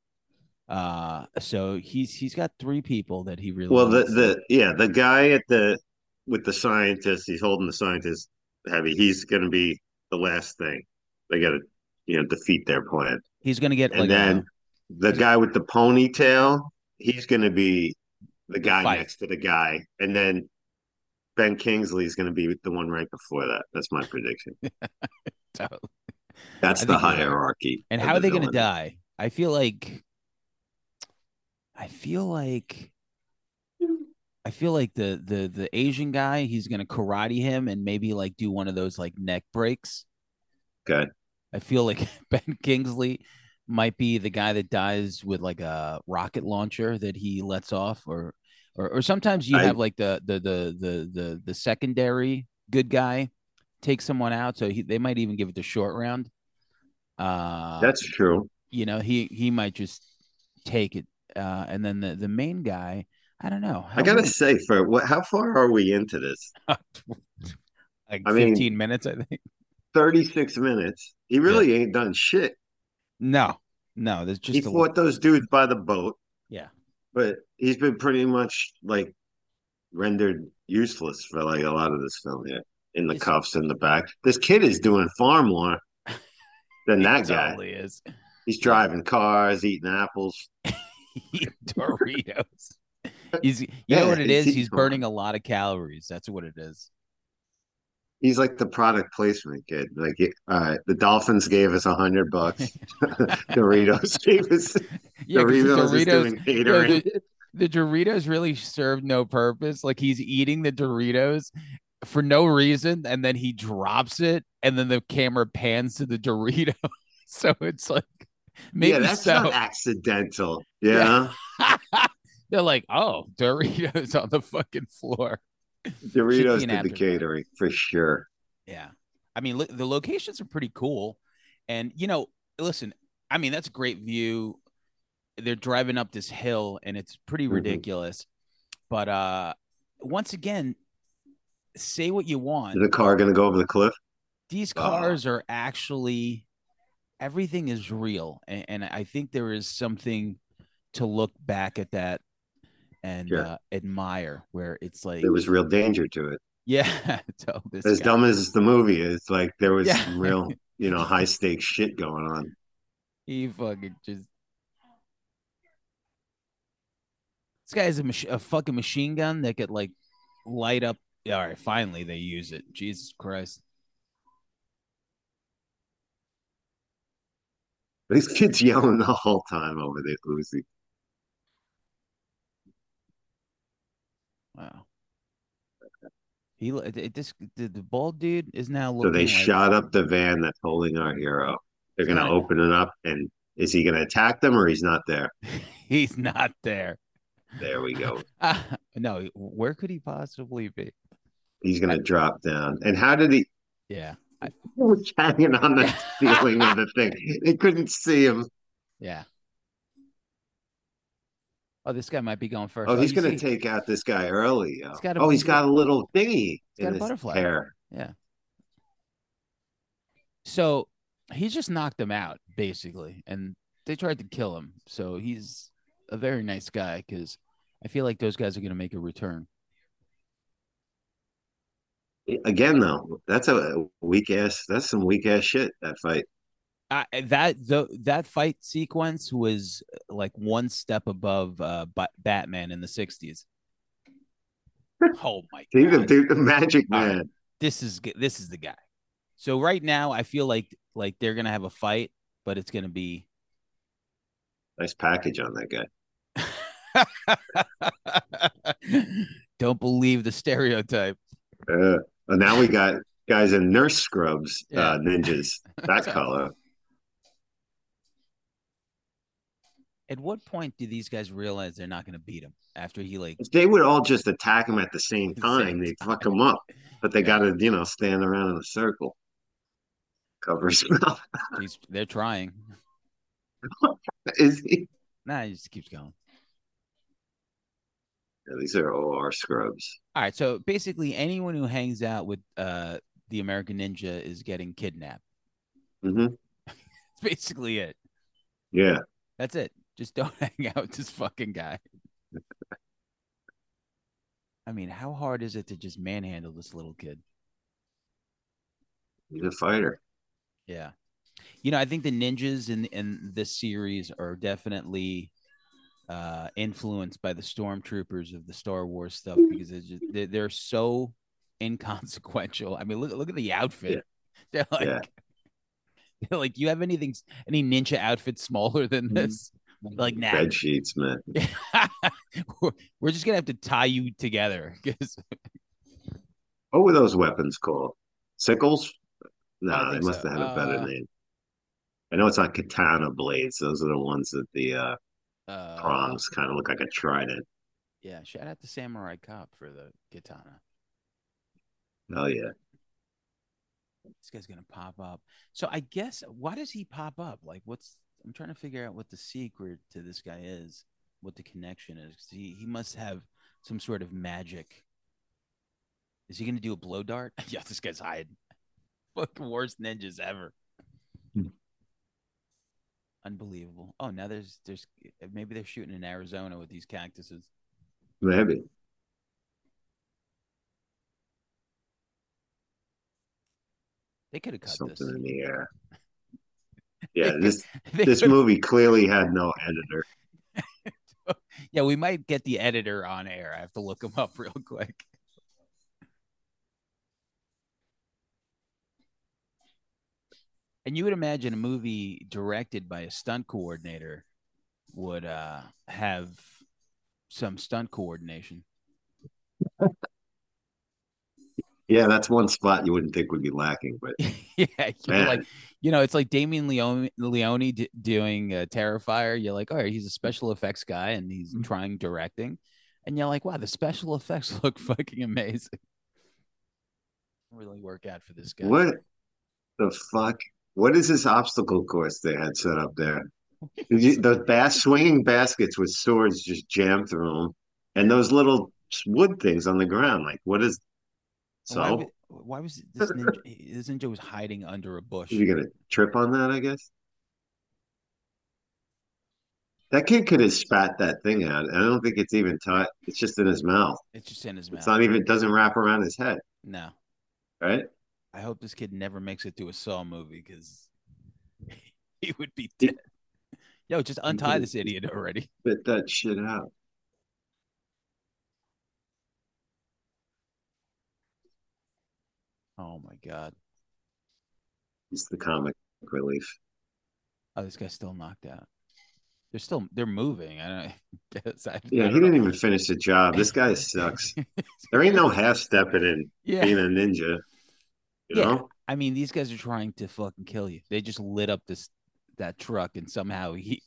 Uh, so he's he's got three people that he really Well, the the yeah, the guy at the with the scientist, he's holding the scientist heavy. He's going to be the last thing. They got to you know defeat their plan. he's gonna get And like then a, the guy with the ponytail, he's going to be the guy fight. next to the guy, and then Ben Kingsley is going to be the one right before that. That's my prediction. [laughs] totally. That's I the think you're right. hierarchy. And how are they going to die? I feel like, I feel like, I feel like the the the Asian guy, he's going to karate him and maybe like do one of those like neck breaks. Okay. I feel like [laughs] Ben Kingsley might be the guy that dies with like a rocket launcher that he lets off, or or, or sometimes you I- have like the the the the the the secondary good guy take someone out, so he, they might even give it the short round. Uh, That's true. you know he he might just take it uh and then the the main guy i don't know I gotta say, for what? How far are we into this? [laughs] like I mean- 15 minutes i think Thirty-six minutes. He really ain't done shit. No, no, there's just he a fought those dudes by the boat, yeah. but he's been pretty much like rendered useless for like a lot of this film here. In the Yes. cuffs in the back. This kid is doing far more [laughs] than He that guy. totally is. He's driving cars, eating apples. [laughs] [laughs] Doritos. He's you Yeah, know what it is? he's is? He's eating burning a lot of calories. That's what it is. He's like the product placement kid. Like, all right, uh, the Dolphins gave us a hundred bucks. [laughs] [laughs] Doritos gave us Yeah, the Doritos, is Doritos, doing catering. the Doritos really served no purpose. Like he's eating the Doritos for no reason, and then he drops it, and then the camera pans to the Dorito. so it's like [laughs] maybe yeah, that's so. not accidental. Yeah, [laughs] They're like, oh, Doritos [laughs] on the fucking floor. Doritos did the catering for sure. Yeah. I mean, lo- the locations are pretty cool. And, you know, listen, I mean, that's a great view. They're driving up this hill and it's pretty Mhm. ridiculous. But uh once again, say what you want. Is the car going to go over the cliff? These Oh. cars are actually everything is real. And, and I think there is something to look back at that and Sure. uh, admire where it's like There was real danger to it. [laughs] yeah, [laughs] this As guy. dumb as the movie is, like there was Yeah. some real, [laughs] you know, high stakes shit going on. He fucking just. This guy has a, mach- a fucking machine gun that could like light up. All right, finally they use it. Jesus Christ. These kids yelling the whole time over the Uzi. Wow. He this the, the bald dude is now So they like, shot up the van that's holding our hero. They're going to Right. open it up, and is he going to attack them or he's not there? [laughs] He's not there. There we go. Ah, [laughs] no, where could he possibly be? He's going to drop down. And how did he? Yeah, [laughs] He was hanging on the [laughs] ceiling of the thing. They couldn't see him. yeah. Oh, this guy might be going first. Oh, oh he's you going to take out this guy early. yo. He's got a- oh, he's he's got- a little thingy a in his butterfly. hair. Yeah. So he just knocked him out, basically, and they tried to kill him. So he's a very nice guy because I feel like those guys are going to make a return. Again, though, that's a weak ass. That's some weak ass shit. That fight. I, that the, that fight sequence was like one step above uh, Ba- Batman in the '60s. [laughs] Oh my god! the, the magic right. man. This is this is the guy. So right now, I feel like like they're gonna have a fight, but it's gonna be Nice package on that guy. [laughs] Don't believe the stereotype. Uh, and now we got guys in nurse scrubs, Yeah. uh, ninjas. That [laughs] color. At what point do these guys realize they're not going to beat him after he like? If they would all just attack him at the same the [laughs] time, same they'd fuck him up. But they Yeah. got to, you know, stand around in a circle. Cover his mouth. They're trying. [laughs] Is he? Nah, he just keeps going. Yeah, these are OR scrubs. All right, so basically, anyone who hangs out with uh the American Ninja is getting kidnapped. hmm [laughs] That's basically it. Yeah. That's it. Just don't [laughs] hang out with this fucking guy. I mean, how hard is it to just manhandle this little kid? He's a fighter. Yeah. You know, I think the ninjas in in this series are definitely uh influenced by the stormtroopers of the Star Wars stuff because it's just, they're, they're so inconsequential. [laughs] I mean, look look at the outfit. [laughs] They're like Yeah. [laughs] they're like you have anything any ninja outfit smaller than Mhm. this? Like nah. Bed sheets, man. we're, we're just gonna have to tie you together because What were those weapons called? Sickles? No, they must so. have had a better Uh, name. I know it's not katana blades. Those are the ones that the uh, uh, prongs kind of look like a trident. Yeah, shout out to Samurai Cop for the katana. Oh yeah. this guy's gonna pop up. So I guess why does he pop up? Like, what's I'm trying to figure out what the secret to this guy is, what the connection is. He he must have some sort of magic. Is he gonna do a blow dart? [laughs] yeah, this guy's hiding. [laughs] Fucking worst ninjas ever. Unbelievable. Oh, now there's there's maybe they're shooting in Arizona with these cactuses. Maybe. They could have cut Something this. in the air. [laughs] Yeah, this [laughs] this movie clearly had no editor. [laughs] Yeah, we might get the editor on air. I have to look him up real quick. And you would imagine a movie directed by a stunt coordinator would uh, have some stunt coordination. Yeah, that's one spot you wouldn't think would be lacking, but [laughs] yeah, like you know, it's like Damien Leone, Leone d- doing uh, Terrifier. You're like, all right, he's a special effects guy and he's Mm-hmm. trying directing, and you're like, wow, the special effects [laughs] look fucking amazing. Really work out for this guy. what the fuck? What is this obstacle course they had set up there? [laughs] You- Those bas- swinging baskets with swords just jammed through them, and those little wood things on the ground. Like, what is? So, why, was, why was this ninja? [laughs] This ninja was hiding under a bush. he gonna trip on that? I guess. That kid could have spat that thing out. I don't think it's even tight. It's just in his mouth. It's just in his mouth. It's not even. It doesn't wrap around his head, no, right? I hope this kid never makes it to a Saw movie because [laughs] he would be dead. Yo, just untie this idiot already. [laughs] Spit that shit out. Oh my god. He's the comic relief. Oh, this guy's still knocked out. They're still they're moving. I don't [laughs] guess. I, Yeah, I he didn't know. even finish the job. This guy sucks. There ain't no half stepping in Yeah. being a ninja. You Yeah. know? I mean, these guys are trying to fucking kill you. They just lit up this that truck and somehow he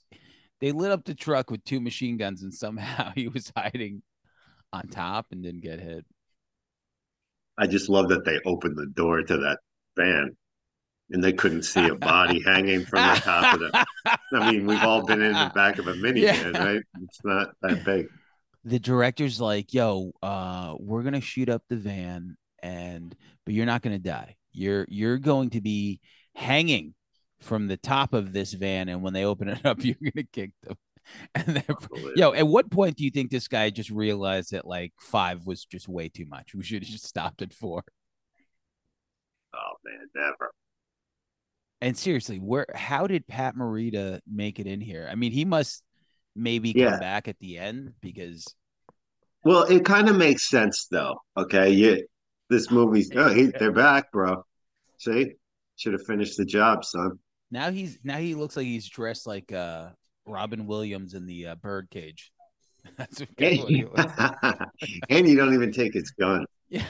they lit up the truck with two machine guns and somehow [laughs] he was hiding on top and didn't get hit. I just love that they opened the door to that van and they couldn't see a body [laughs] hanging from the top of the I mean, we've all been in the back of a minivan, Yeah. right? It's not that big. the director's like, "Yo, uh, we're gonna shoot up the van, and but you're not gonna die. You're you're going to be hanging from the top of this van, and when they open it [laughs] up, you're gonna kick them." [laughs] And then, yo, at what point do you think this guy just realized that like five was just way too much? We should have just stopped at four. Oh man, never. And seriously, where how did Pat Morita make it in here? I mean, he must maybe Yeah. come back at the end because Well, it kind of makes sense though. Okay, you this movie's [laughs] oh, he, they're back, bro. See, should have finished the job, son. Now he's now he looks like he's dressed like uh Robin Williams in the uh, birdcage. [laughs] That's what, Hey. what he looks [laughs] like. and you don't even take his gun. Yeah.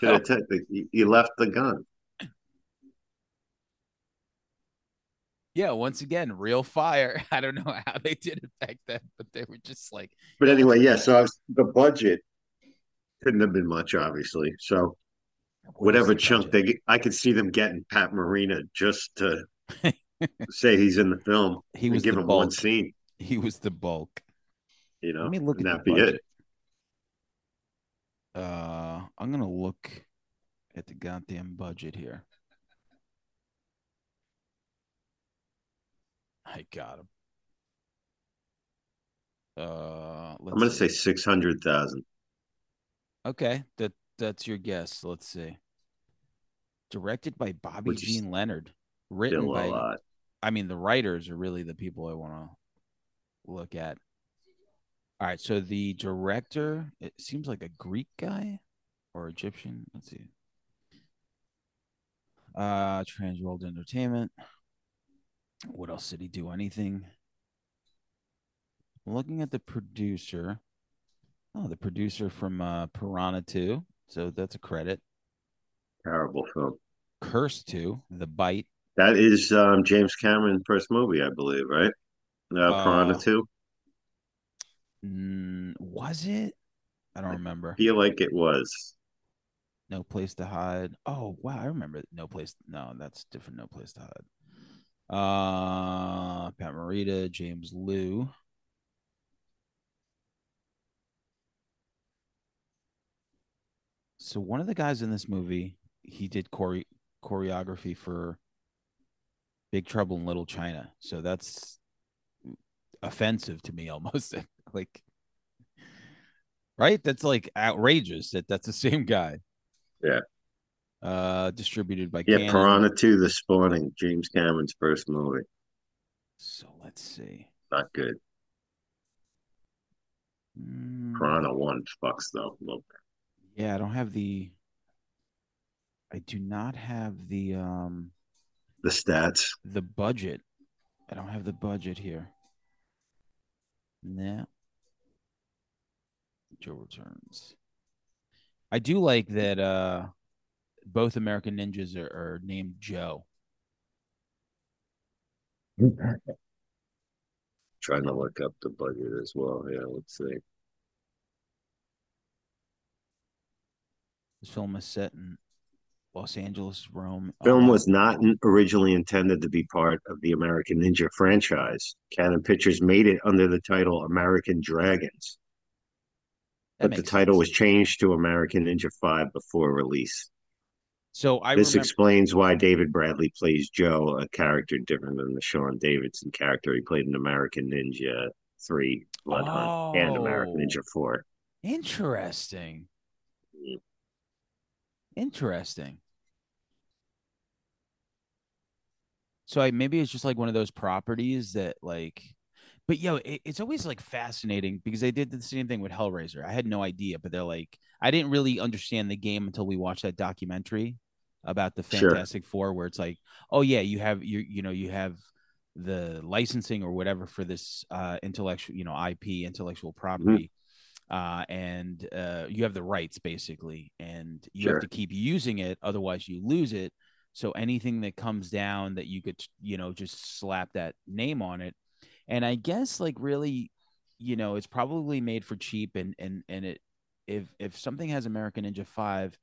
Should have took the, you- left the gun. yeah, once again, real fire. I don't know how they did it back then, but they were just like But anyway, yeah. So I was, the budget couldn't have been much, obviously. So whatever chunk they get, I could see them getting Pat Morita just to [laughs] say he's in the film. He was give the him one bulk. scene. he was the bulk. You know, Let me look at that be budget. it. Uh I'm gonna look at the goddamn budget here. I got him. Uh, let's I'm gonna see. say six hundred thousand. Okay, that that's your guess. Let's see. Directed by Bobby Which Jean Leonard, written by. lot. I mean, the writers are really the people I want to look at. All right, so the director, it seems like a Greek guy or Egyptian. Let's see. Uh, Transworld Entertainment. What else did he do? Anything? Looking at the producer. Oh, the producer from uh, Piranha 2. So that's a credit. Terrible film. Curse 2, The Bite. That is um, James Cameron's first movie, I believe, right? Uh, Piranha Uh, Two. Mm, was it? I don't remember. Feel like it was. No place to hide. Oh wow, I remember. No place. No, that's different. No place to hide. Uh, Pat Morita, James Lew. So one of the guys in this movie, he did chore- choreography for Big Trouble in Little China. So that's offensive to me [laughs] almost. like, right? That's like outrageous that that's the same guy. Yeah. Uh, distributed by Yeah, Cannon. Piranha 2, The Spawning, James Cameron's first movie. So let's see. Not good. Mm, Piranha 1 fucks though. bit. Yeah, I don't have the. I do not have the um The stats. the budget. I don't have the budget here. Nah. Joe returns. I do like that uh both American ninjas are, are named Joe. Trying to look up the budget as well. Yeah, let's see. This film is set in Los Angeles, Rome. Oh, Film uh, was not originally intended to be part of the American Ninja franchise. Cannon Pictures made it under the title American Dragons, That but the title sense. was changed to American Ninja 5 before release. so I this remember explains why David Bradley plays Joe, a character different than the Sean Davidson character he played in American Ninja 3 Blood Hunt and American Oh. Ninja 4. interesting. Interesting. So I maybe it's just like one of those properties that like but yo, it, it's always like fascinating because they did the same thing with Hellraiser. I had no idea, but they're like I didn't really understand the game until we watched that documentary about the Sure. Fantastic Four where it's like, oh yeah, you have you you know, you have the licensing or whatever for this uh intellectual, you know, IP, intellectual property. Uh, and uh, you have the rights basically, and you Sure. have to keep using it, otherwise you lose it. So anything that comes down that you could, you know, just slap that name on it. And I guess like really, you know, it's probably made for cheap and and and it if if something has American Ninja 5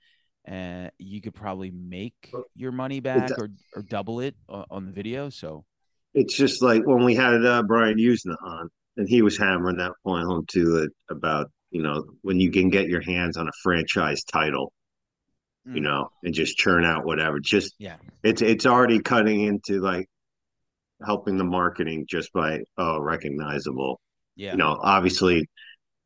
uh you could probably make your money back or or double it on, on the video. So It's just like when we had uh, Brian Usna on, and he was hammering that point home too uh, about you know when you can get your hands on a franchise title, you Mm. know, and just churn out whatever. Just yeah. it's it's already cutting into like helping the marketing just by oh recognizable. Yeah. You know, obviously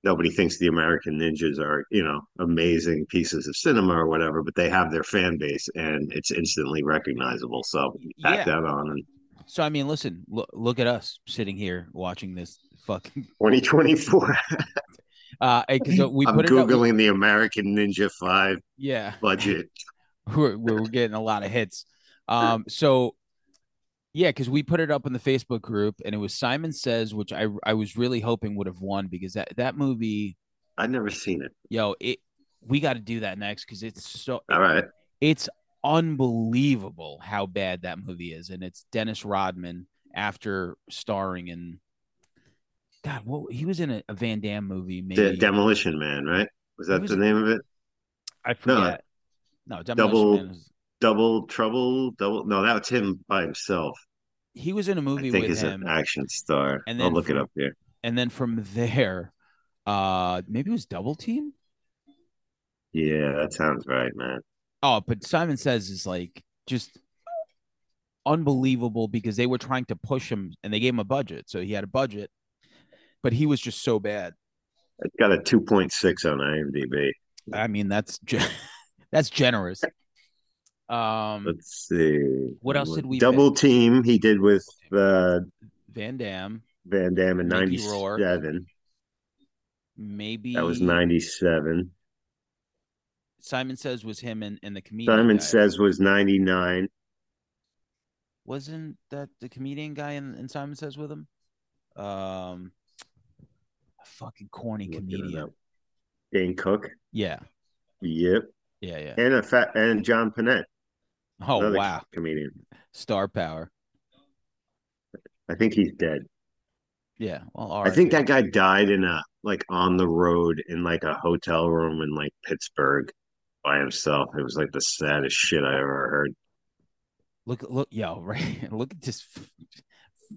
nobody thinks the American Ninjas are you know amazing pieces of cinema or whatever, but they have their fan base and it's instantly recognizable. So tack Yeah. that on and So I mean, listen, look look at us sitting here watching this fucking 2024. [laughs] uh because we I'm put it up, googling the American Ninja Five yeah. budget. [laughs] we're, we're getting a lot of hits. Um, so yeah, because we put it up in the Facebook group, and it was Simon Says, which I I was really hoping would have won because that that movie, I've never seen it. yo, it we got to do that next because it's so All right, it's unbelievable how bad that movie is, and it's Dennis Rodman after starring in. God, what he was in a, a Van Damme movie, maybe De- Demolition Man, right? Was that was the name of it? I forget. No, Demolition Double- was- Double Trouble, Double. No, that was him by himself. he was in a movie I think with is him. an action star. And I'll then look it up here. and then from there, uh, maybe it was Double Team. Yeah, that sounds right, man. Oh, but Simon Says is like just unbelievable because they were trying to push him and they gave him a budget, so he had a budget, but he was just so bad. It's got a 2.6 on IMDb. I mean, that's ge- [laughs] that's generous. Um, Let's see. What else did we Double Team? He did with uh, Van Damme. Van Damme in Mickey Rourke. '97. maybe That was '97. Simon Says was him and, and the comedian. Simon guy. Says was '99. wasn't that the comedian guy in, in Simon Says with him? Um, a fucking corny comedian. Dane Cook. Yeah, Yep. yeah, yeah. And a fat and John Pinette. Oh wow, comedian. star power. I think he's dead. Yeah, well, I think that guy died in a like on the road in like a hotel room in like Pittsburgh by himself. It was like the saddest shit I ever heard. look, look, yo, [laughs] right? Look at this.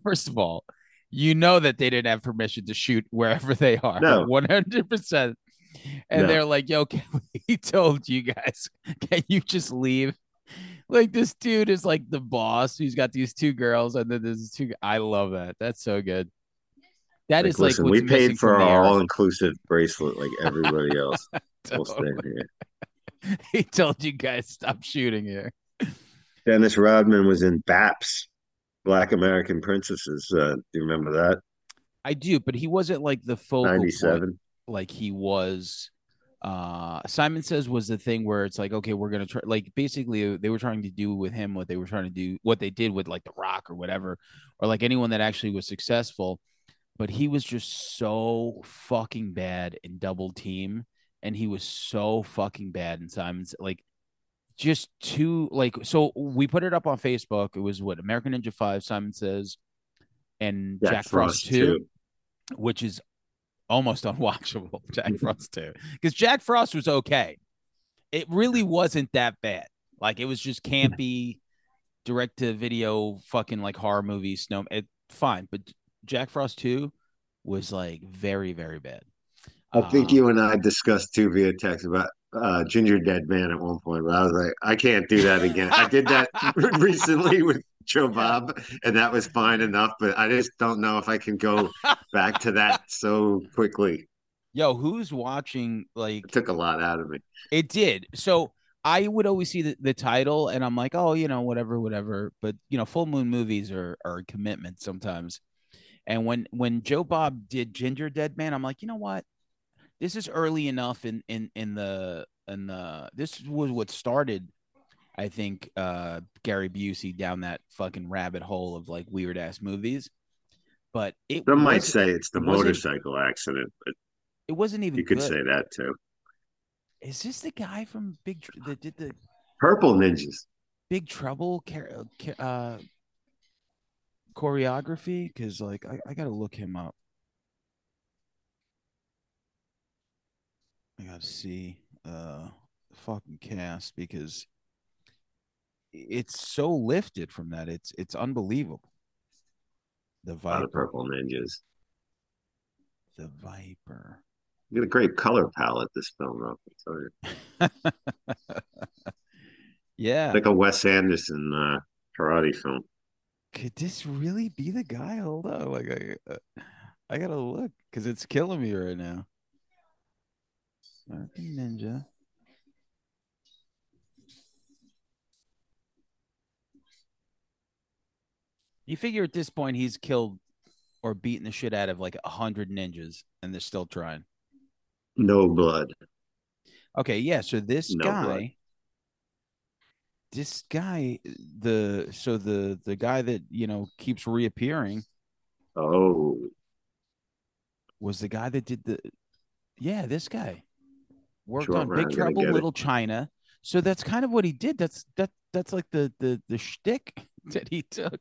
First of all, you know that they didn't have permission to shoot wherever they are. No. [laughs] one hundred percent. And No. they're like, "Yo, [laughs] can we told you guys, can you just leave?" Like this dude is like the boss. He's got these two girls, and then there's two. I love that. That's so good. That Like, is listen, what's we paid for our all-inclusive bracelet like everybody [laughs] else. we'll stay here. he told you guys stop shooting here. Dennis Rodman was in BAPS, Black American Princesses. Uh, do you remember that? I do, but he wasn't like the focal point Ninety-seven. like he was uh Simon says was the thing where it's like okay we're gonna try like basically they were trying to do with him what they were trying to do what they did with like the rock or whatever or like anyone that actually was successful but he was just so fucking bad in double team and he was so fucking bad in Simon's like just too like so we put it up on Facebook it was what American Ninja 5 Simon says and Jack, Frost, 2 which is almost [laughs] unwatchable. Jack Frost too, because Jack Frost was okay. It really wasn't that bad. Like it was just campy, direct to video, fucking like horror movie snow. It fine, but Jack Frost two was like very very bad. I think Um, you and I discussed too via text about uh, Gingerdead Man at one point, but I was like, I can't do that again. I did that [laughs] [laughs] recently with Joe Bob, and that was fine enough, but I just don't know if I can go back to that [laughs] so quickly. Yo, who's watching? Like It took a lot out of me. It did. So I would always see the, the title and I'm like, oh, you know, whatever, whatever. But you know, full moon movies are are a commitment sometimes. And when when Joe Bob did Gingerdead Man, I'm like, you know what? This is early enough in in in the in the this was what started, I think, uh Gary Busey down that fucking rabbit hole of like weird ass movies. But it Some might say it's the it motorcycle accident, but it wasn't even you could good. say that too. Is this the guy from Big that did the Purple Ninjas. Big Trouble uh, choreography? Because like I, I gotta look him up. I gotta see uh the fucking cast because it's so lifted from that. It's it's unbelievable. The A lot of Viper. Purple Ninjas. The Viper. You get a great color palette. This film, though. [laughs] Yeah. like a Wes Anderson uh, karate film. Could this really be the guy? Hold on, like I, uh, I gotta look because it's killing me right now. American Ninja. You figure at this point he's killed or beaten the shit out of like a hundred ninjas, and they're still trying. No blood. Okay, yeah. So this No guy, blood. this guy, the so the the guy that you know keeps reappearing Oh, was the guy that did the yeah this guy worked on big trouble get it. little china so that's kind of what he did that's that that's like the the the shtick [laughs] that he took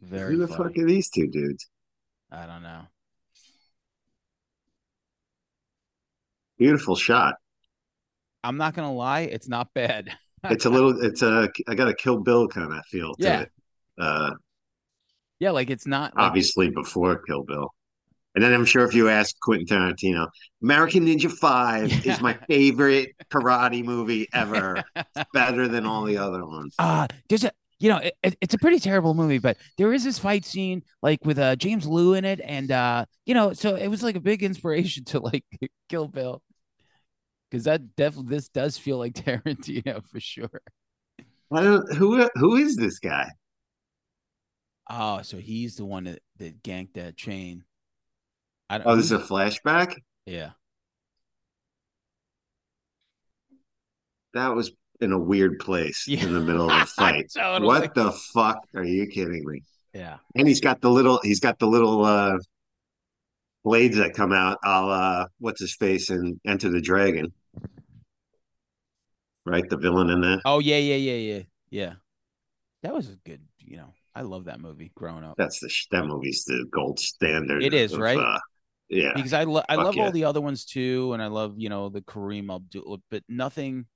very who the funny. fuck are these two dudes? i don't know Beautiful shot. i'm not gonna lie it's not bad [laughs] It's a little. It's a. I got a Kill Bill kind of feel to Yeah. it. Uh, yeah like it's not like, obviously before Kill Bill. And then I'm sure if you ask Quentin Tarantino, American Ninja Five [laughs] is my favorite karate movie ever. It's better than all the other ones. uh there's a you know it, it- it's a pretty terrible movie but there is this fight scene like with uh james Lew in it and uh you know so it was like a big inspiration to like [laughs] kill bill because that definitely this does feel like [laughs] tarantino for sure I don't. Who who is this guy? oh so he's the one that, that ganked that chain I don't Oh, this is a flashback. yeah That was in a weird place Yeah. in the middle of a [laughs] fight. Totally. What the fuck? Are you kidding me? yeah And he's got the little. He's got the little uh blades that come out. I'll uh, what's his face and Enter the Dragon. Right, the villain in that. oh yeah yeah yeah yeah yeah that was a good you know i love that movie growing up That's the that movie's the gold standard. It is, of, right? uh, yeah, because I lo- I Fuck love yeah. all the other ones too, and I love you know the Kareem Abdul, but nothing,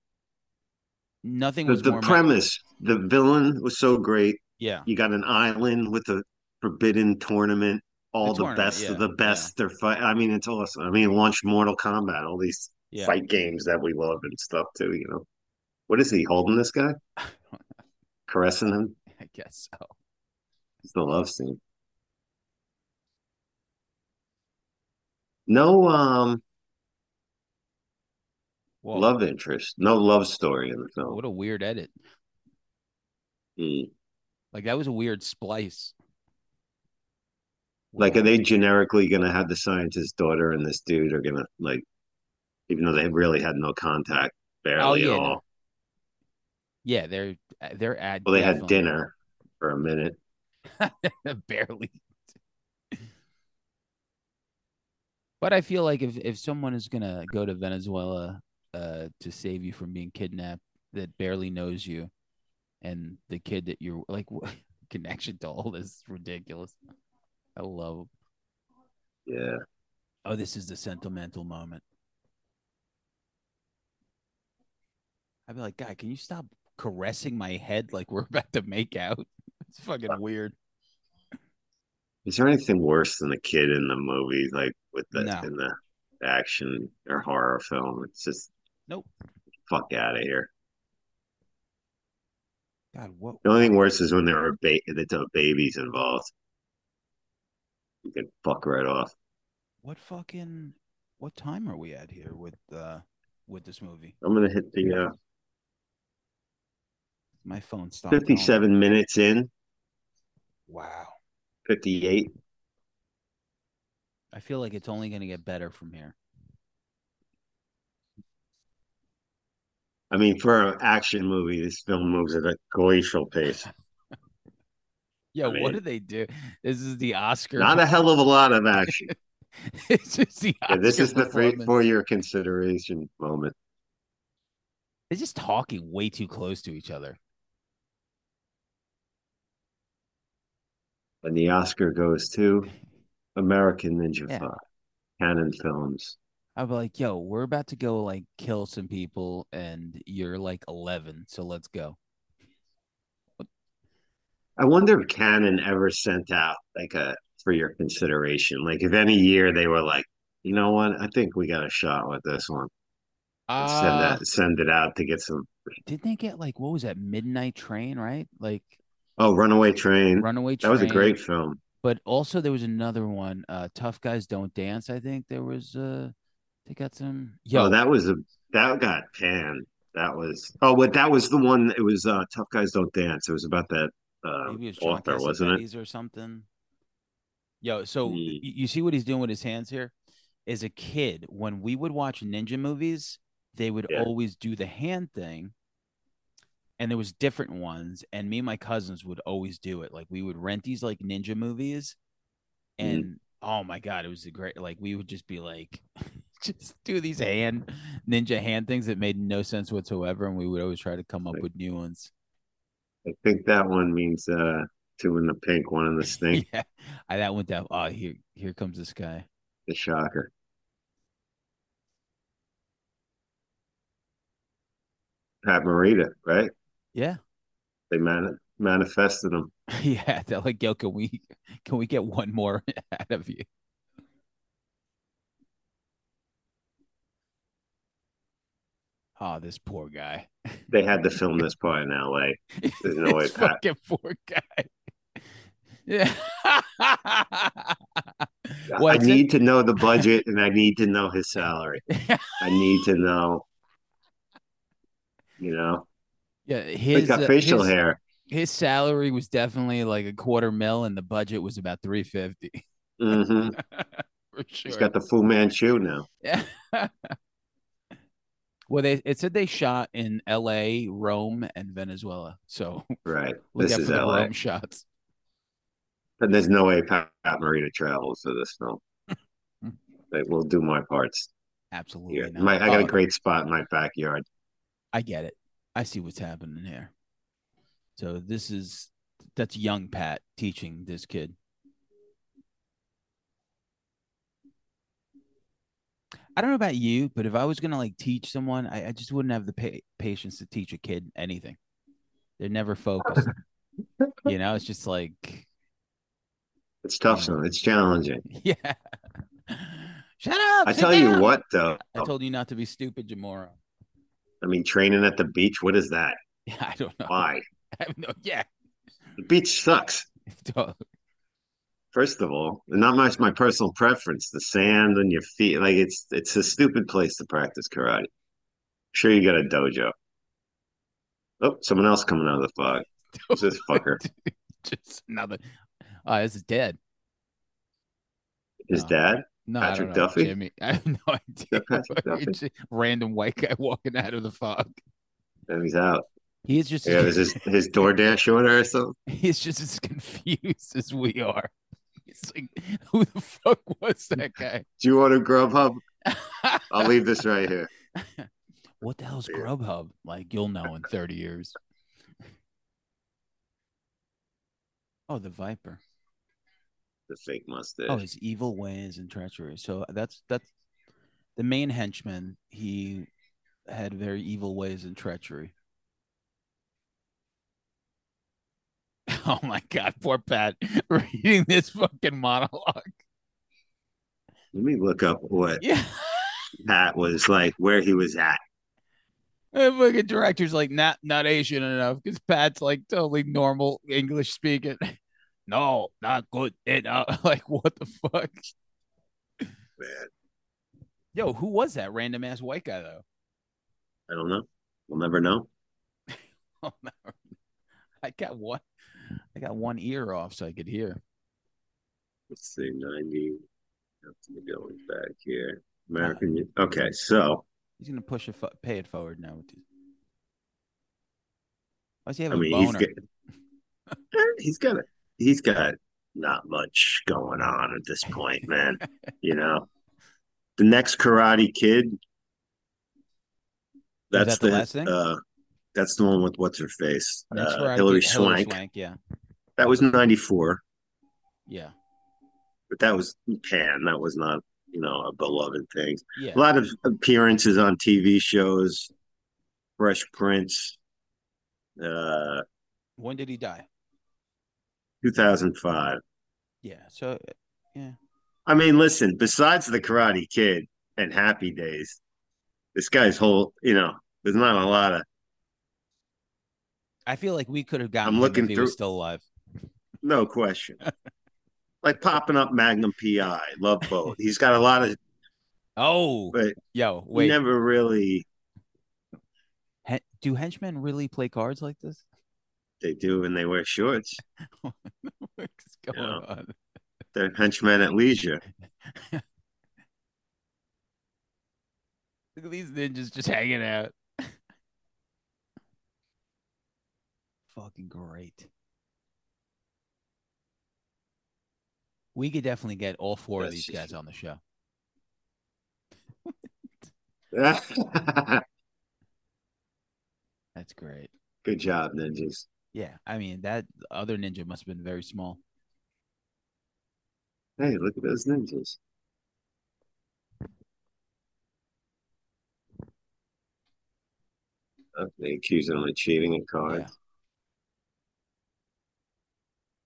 nothing was the premise, the villain was so great. yeah, You got an island with a forbidden tournament. All The the, best yeah, of the best. They're fight. I mean, it's awesome. I mean, launch Mortal Kombat, all these yeah. fight games that we love and stuff too. You know, what is he holding this guy? [laughs] Caressing him. I guess so. It's the love scene. No um Whoa, love interest, no love story in the film. what a weird edit. Mm. Like that was a weird splice. Like, are they generically gonna have the scientist's daughter and this dude are gonna like, even though they really had no contact, barely yeah, at all. Yeah, they're they're at Well, they had dinner for a minute. [laughs] barely. But I feel like if if someone is gonna go to Venezuela uh to save you from being kidnapped that barely knows you, and the kid that you're like [laughs] connection to all this ridiculous. I love. Yeah. Oh, this is the sentimental moment. I'd be like, guy, can you stop caressing my head like we're [laughs] about to make out? It's fucking weird. Is there anything worse than a kid in the movie, like with the No. in the action or horror film? It's just Nope. fuck out of here. God, what? The only thing worse is when there are ba- the babies involved. You can fuck right off. What fucking? What time are we at here with uh with this movie? I'm gonna hit the uh, My phone stopped. 57 minutes in, Wow. 58. I feel like it's only gonna get better from here. I mean, for an action movie, this film moves at a glacial pace. [laughs] yeah, I mean- what do they do? This is the Oscar. Not a [laughs] hell of a lot of action. [laughs] it's just the Yeah, this is the performance. for your consideration moment. They're just talking way too close to each other. And the Oscar goes to American Ninja Yeah. 5, Cannon Films. I'd be like, yo, we're about to go like kill some people, and you're like 11, so let's go. I wonder if Cannon ever sent out like a for your consideration. Like if any year they were like, you know what, I think we got a shot with this one. And send Uh, that send it out to get some didn't they get like what was that Midnight Train, right? Like oh runaway train. Runaway Train. that was a great film. But also there was another one, uh, Tough Guys Don't Dance. I think there was uh, they got some. Yo, oh, that was a that got panned. That was oh, but that was the one. It was uh, Tough Guys Don't Dance. It was about that uh, was author, wasn't it? Or something. Yo, so y- you see what he's doing with his hands here? As a kid, when we would watch ninja movies, they would Yeah. always do the hand thing. And there was different ones, and me and my cousins would always do it. Like we would rent these like ninja movies, Mhm. and oh my god, it was a great. Like we would just be like, [laughs] just do these hand ninja hand things that made no sense whatsoever, and we would always try to come up with new ones. I think that one means uh, two in the pink, one in the [laughs] stink. yeah, I, that went down. Oh, here, here comes this guy. the shocker. Pat Morita, right? Yeah, They man- manifested them. [laughs] yeah. They're like, yo, can we can we get one more [laughs] out of you? Oh, this poor guy. [laughs] They had to film this part in L.A. There's no way Pat. fucking poor guy. Yeah. I need to know the budget and I need to know his salary. I need to know, you know, yeah, he's his got uh, facial his, hair. His salary was definitely like a quarter mil, and the budget was about three fifty hmm [laughs] for sure. He's got the Fu Manchu now. Yeah. [laughs] well, they it said they shot in L.A., Rome, and Venezuela. So Right. [laughs] look this is the L.A. Rome shots. And there's no way Pat, Pat Morita travels to this film. But we'll do my parts Absolutely My, I got Oh, a great spot in my backyard. I get it. I see what's happening here. So this is that's young Pat teaching this kid. I don't know about you, but if I was gonna like teach someone, I, I just wouldn't have the pa- patience to teach a kid anything. They're never focused. [laughs] you know, it's just like It's tough, son. It's challenging. [laughs] Yeah. Shut up. I tell you what, though. I told you not to be stupid, Jamora. I mean, training at the beach. What is that? [laughs] Yeah, I don't know. Why? [laughs] No, yeah. The beach sucks. [laughs] First of all, not much my personal preference. The sand on your feet, like it's it's a stupid place to practice karate. Sure, you got a dojo. Oh, someone else coming out of the fog. Who's this fucker? Just another. Oh, this is dead. His Oh. dad? No, Patrick I don't know, Duffy? Jimmy. [laughs] I have no [laughs] idea. Patrick Duffy? A Random white guy [laughs] walking out of the fog. And he's out. He is just Yeah, was his his DoorDash order or something. he's just as confused as we are. He's like, who the fuck was that guy? Do you want order Grubhub? I'll leave this right here. what the hell's Yeah. Grubhub? Like you'll know in 30 years. Oh, the Viper. The fake mustache. Oh, his evil ways and treachery. So that's that's the main henchman. He had very evil ways and treachery. [laughs] Oh my god, poor Pat [laughs] reading this fucking monologue. Let me look up what Yeah. Pat was like, where he was at. The fucking director's like not not Asian enough because Pat's like totally normal English speaking. [laughs] No, not good. It uh, [laughs] like what the fuck? Man, Yo, who was that random ass white guy though? I don't know. [laughs] We'll never know. I got one. I got one ear off so I could hear. Let's see, 90. Have to be going back here. American. Okay, so He's gonna push it, fo- pay it forward now. Why does he have I a mean, he's boner? got, [laughs] Eh, he's got a, he's got not much going on at this point, man. [laughs] you know, the next Karate Kid. That's that the last thing? Uh, that's the one with what's her face, uh, Hilary Swank. Swank, yeah, That was ninety four, yeah, but that was Pan. That was not, you know, a beloved thing. yeah. A lot of appearances on TV shows, Fresh Prince, uh, When did he die? Two thousand five. Yeah. So, yeah. I mean, listen, besides the Karate Kid and Happy Days, this guy's whole, you know, there's not a lot of, I feel like we could have gotten I'm him looking if he was through- still alive. [laughs] no question. [laughs] like popping up Magnum PI, Love Boat. He's got a lot of, Oh, but yo, he wait. never really, do henchmen really play cards like this? They do, and they wear shorts. [laughs] What's going Yeah. on? They're henchmen at leisure. [laughs] Look at these ninjas just hanging out. [laughs] Fucking great. We could definitely get all four of these just- guys on the show. That's great. Good job, ninjas. Yeah, I mean that other ninja must have been very small. Hey, look at those ninjas. Oh, they accuse him of cheating at cards. Yeah.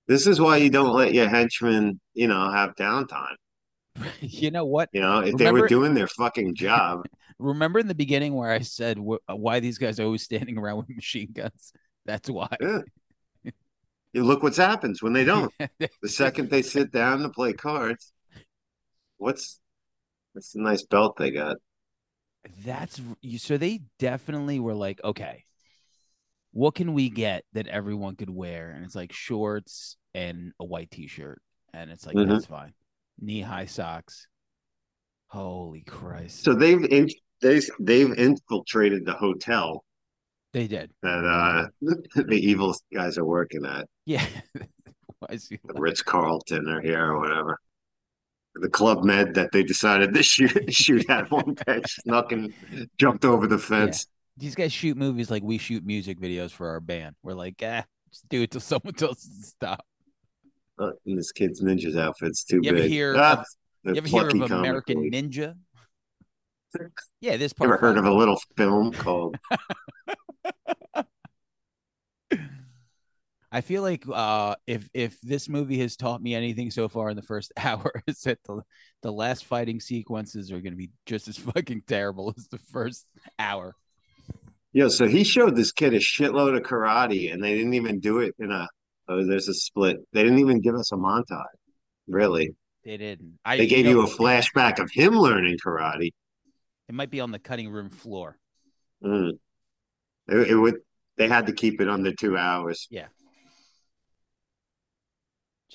This is why you don't let your henchmen, you know, have downtime. [laughs] you know what? You know, if they were doing their fucking job, [laughs] Remember in the beginning where I said wh- why these guys are always standing around with machine guns? That's why. yeah. You look what happens when they don't. [laughs] The second they sit down to play cards, what's what's the nice belt they got? That's you. So they definitely were like, okay, what can we get that everyone could wear? And it's like shorts and a white t-shirt, and it's like Mhm. that's fine. Knee high socks. Holy Christ! So they've in, they they've infiltrated the hotel they did, that uh [laughs] the evil guys are working at. yeah. [laughs] Why is he the Ritz Carlton or here or whatever. The Club Med that they decided to [laughs] shoot shoot at one day snuck and jumped over the fence. These guys shoot movies like we shoot music videos for our band. We're like, ah, just do it till someone tells us to stop. Uh, and this kid's ninja's outfit's too You ever big. hear Ah, of- You ever hear of American. Ninja? Yeah, this part. Ever heard of a little film called I feel like uh, if if this movie has taught me anything so far in the first [laughs] hour, is that the the last fighting sequences are going to be just as [laughs] fucking terrible as the first hour. Yeah, so he showed this kid a shitload of karate and they didn't even do it in a, Oh, there's a split. They didn't even give us a montage. Really, They didn't. I, they gave you know, a flashback of him learning karate. It might be on the cutting room floor. Mm. It, it would. They had to keep it under two hours.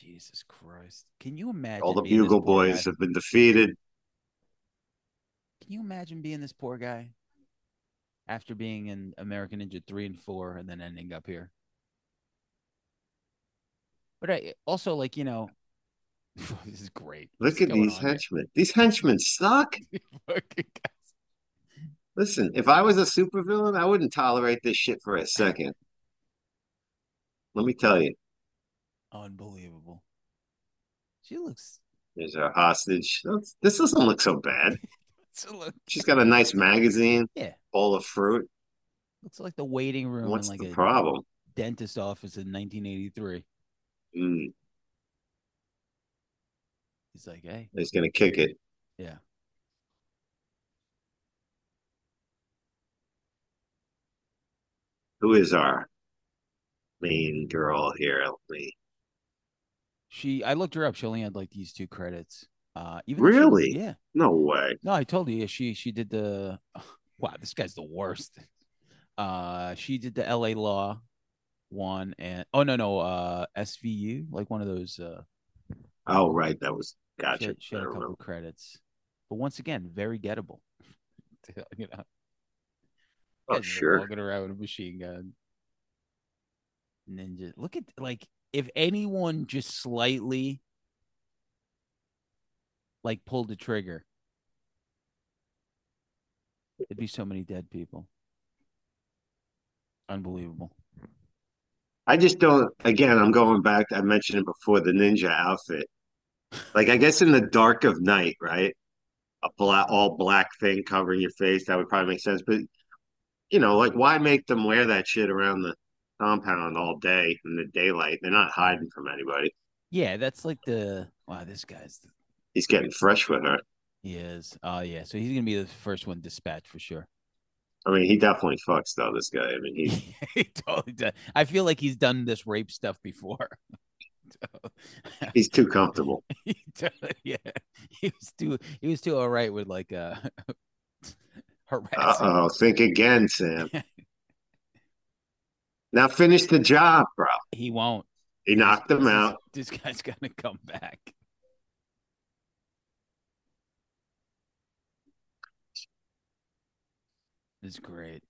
Jesus Christ! Can you imagine? All the Bugle Boys guy? have been defeated. Can you imagine being this poor guy after being in American Ninja three and four, and then ending up here? But I also like you know, [laughs] this is great. Look What's at these on here? henchmen. These henchmen suck. [laughs] Listen, if I was a supervillain, I wouldn't tolerate this shit for a second. Let me tell you, Unbelievable. She looks. there's our hostage. That's- This doesn't look so bad. [laughs] look- She's got a nice magazine, Yeah, bowl of fruit. looks like the waiting room What's in like the a problem? dentist office in 1983. Mm, He's like, hey, he's gonna kick it. yeah. Who is our main girl here? Let me. She, I looked her up. She only had like these two credits. Uh, even she- Really? yeah. No way. No, I told you. Yeah, she she did the. [sighs] Wow, this guy's the worst. [laughs] Uh, she did the L.A. Law one, and oh no no, uh, SVU, like one of those. Uh, Oh, right. That was she gotcha. had, she had a couple remember. credits, but once again, very gettable. [laughs] you know, Oh, sure. walking around with a machine gun. Ninja. Look at like if anyone just slightly like pulled the trigger, it'd be so many dead people. Unbelievable. I just don't. Again, I'm going back. I mentioned it before. The ninja outfit. Like, I guess in the dark of night, right? A black, all black thing covering your face. That would probably make sense. But you know, like, why make them wear that shit around the compound all day in the daylight? They're not hiding from anybody. Yeah, that's like the wow. This guy's He's getting fresh with her. he is. Oh yeah, so he's gonna be the first one dispatched for sure. I mean, he definitely fucks though. This guy. I mean, he's [laughs] he totally does. I feel like he's done this rape stuff before. [laughs] he's too comfortable. [laughs] He totally- yeah, he was too he was too all right with like uh Uh harassing. oh, think again, Sam. Now finish the job, bro. He won't. He knocked him This is- out. This guy's gonna come back. It's great.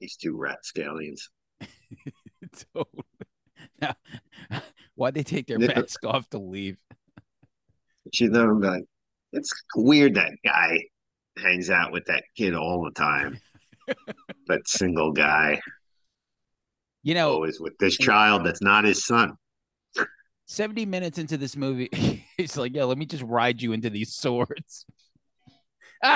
These two rat scallions. [laughs] Totally. Now, [laughs] why'd they take their Yeah. mask off to leave? She's never like, it's weird that guy hangs out with that kid all the time. [laughs] that single guy You know, always with this child that's not his son. 70 minutes into this movie, [laughs] he's like, yeah, let me just ride you into these swords. [laughs]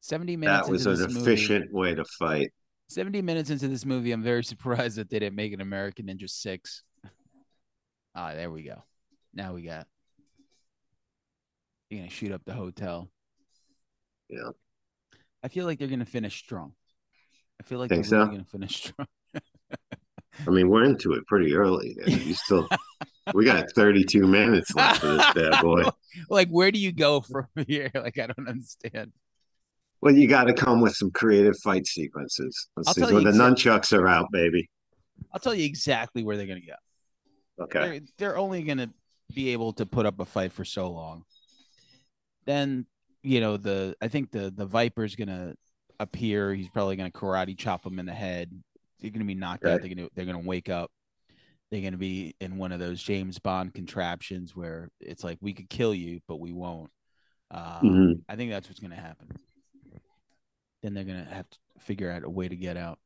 Seventy minutes That was into an this movie. efficient way to fight. 70 minutes into this movie, I'm very [laughs] surprised that they didn't make an American Ninja 6. Ah, there we go. Now we got. You're going to shoot up the hotel. Yeah. I feel like they're going to finish strong. I feel like Think they're really going to finish strong. I mean, we're into it pretty early. You still, [laughs] we got 32 minutes left for this bad boy. [laughs] like, where do you go from [laughs] here? Like, I don't understand. Well, you got to come with some creative fight sequences. Let's I'll see. you the exa- nunchucks are out, baby. I'll tell you exactly where they're going to go. Okay. They're, they're only going to be able to put up a fight for so long. Then, you know, the I think the the Viper's to appear. He's probably to karate chop him in the head. They're to be knocked out. They're to they're to wake up. They're to be in one of those James Bond contraptions where it's like we could kill you, but we won't. Uh, Mhm. I think that's what's to happen. Then they're to have to figure out a way to get out.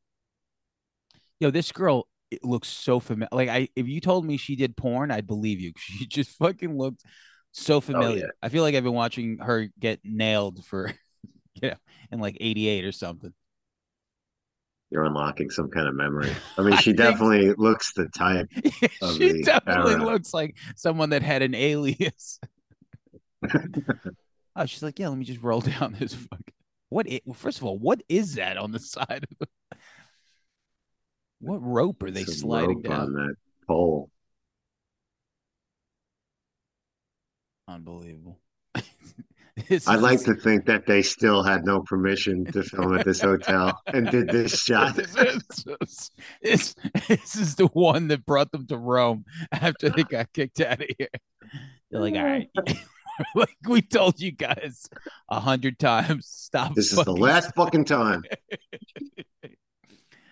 Yo, this girl it looks so familiar. Like I, if you told me she did porn, I'd believe you. She [laughs] just fucking looked so oh, familiar. yeah. I feel like I've been watching her get nailed for, [laughs] you know, in like '88 or something. You're unlocking some kind of memory. [laughs] I mean, I she think- definitely looks the type. [laughs] Of she the definitely era. looks like someone that had an alias. oh, she's like, yeah, let me just roll down this fucking. What? i- First of all, what is that on the side of the? What rope are they Some sliding down? on that pole. Unbelievable. [laughs] I'd like to think that they still had no permission to film at this hotel and did this [laughs] shot. this, is, this, this is the one that brought them to Rome after they got kicked out of here. They're like, all right, [laughs] like we told you guys a hundred times, stop. This is the last fucking time.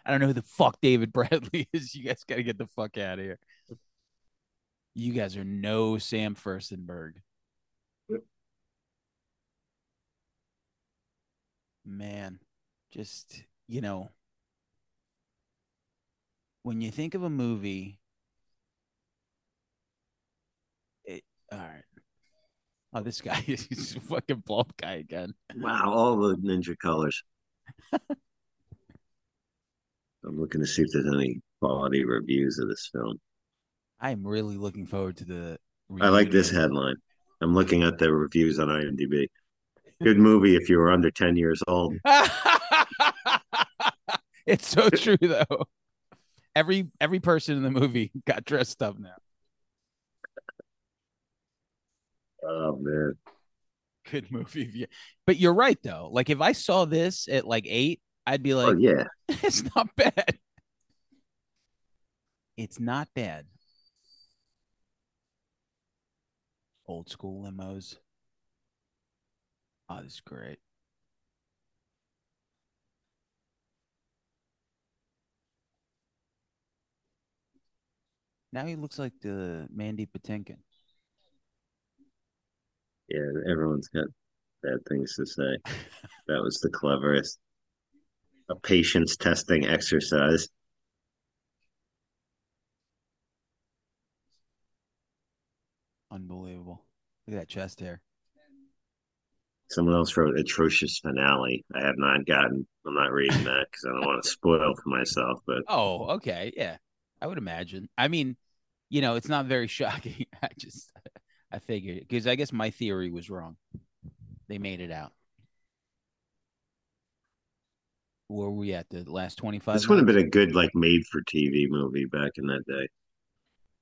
I don't know who the fuck David Bradley is. You guys got to get the fuck out of here. You guys are no Sam Firstenberg. Man, just, you know, when you think of a movie, it, all right. Oh, this guy [laughs] is a fucking bald guy again. Wow, all the ninja colors. [laughs] I'm looking to see if there's any quality reviews of this film. I'm really looking forward to the. I like this headline. I'm looking at the reviews on IMDb. Good movie if you were under 10 years old. [laughs] it's so [laughs] true though. Every every person in the movie got dressed up now. Oh man. Good movie. you- But you're right though. Like if I saw this at like eight, I'd be oh, like, oh yeah. [laughs] it's not bad. It's not bad. Old school limos. Oh, this is great. Now he looks like the Mandy Patinkin. Yeah, everyone's got bad things to say. [laughs] That was the cleverest. A patience testing exercise. Unbelievable. Look at that chest hair. Someone else wrote atrocious finale. I have not gotten. I'm not reading that because I don't want to spoil for myself. But Oh, okay. Yeah. I would imagine. I mean, you know, it's not very [laughs] shocking. I just I figured because I guess my theory was wrong. They made it out. Where were we at the last 25 this would have been a good like made for TV movie back in that day.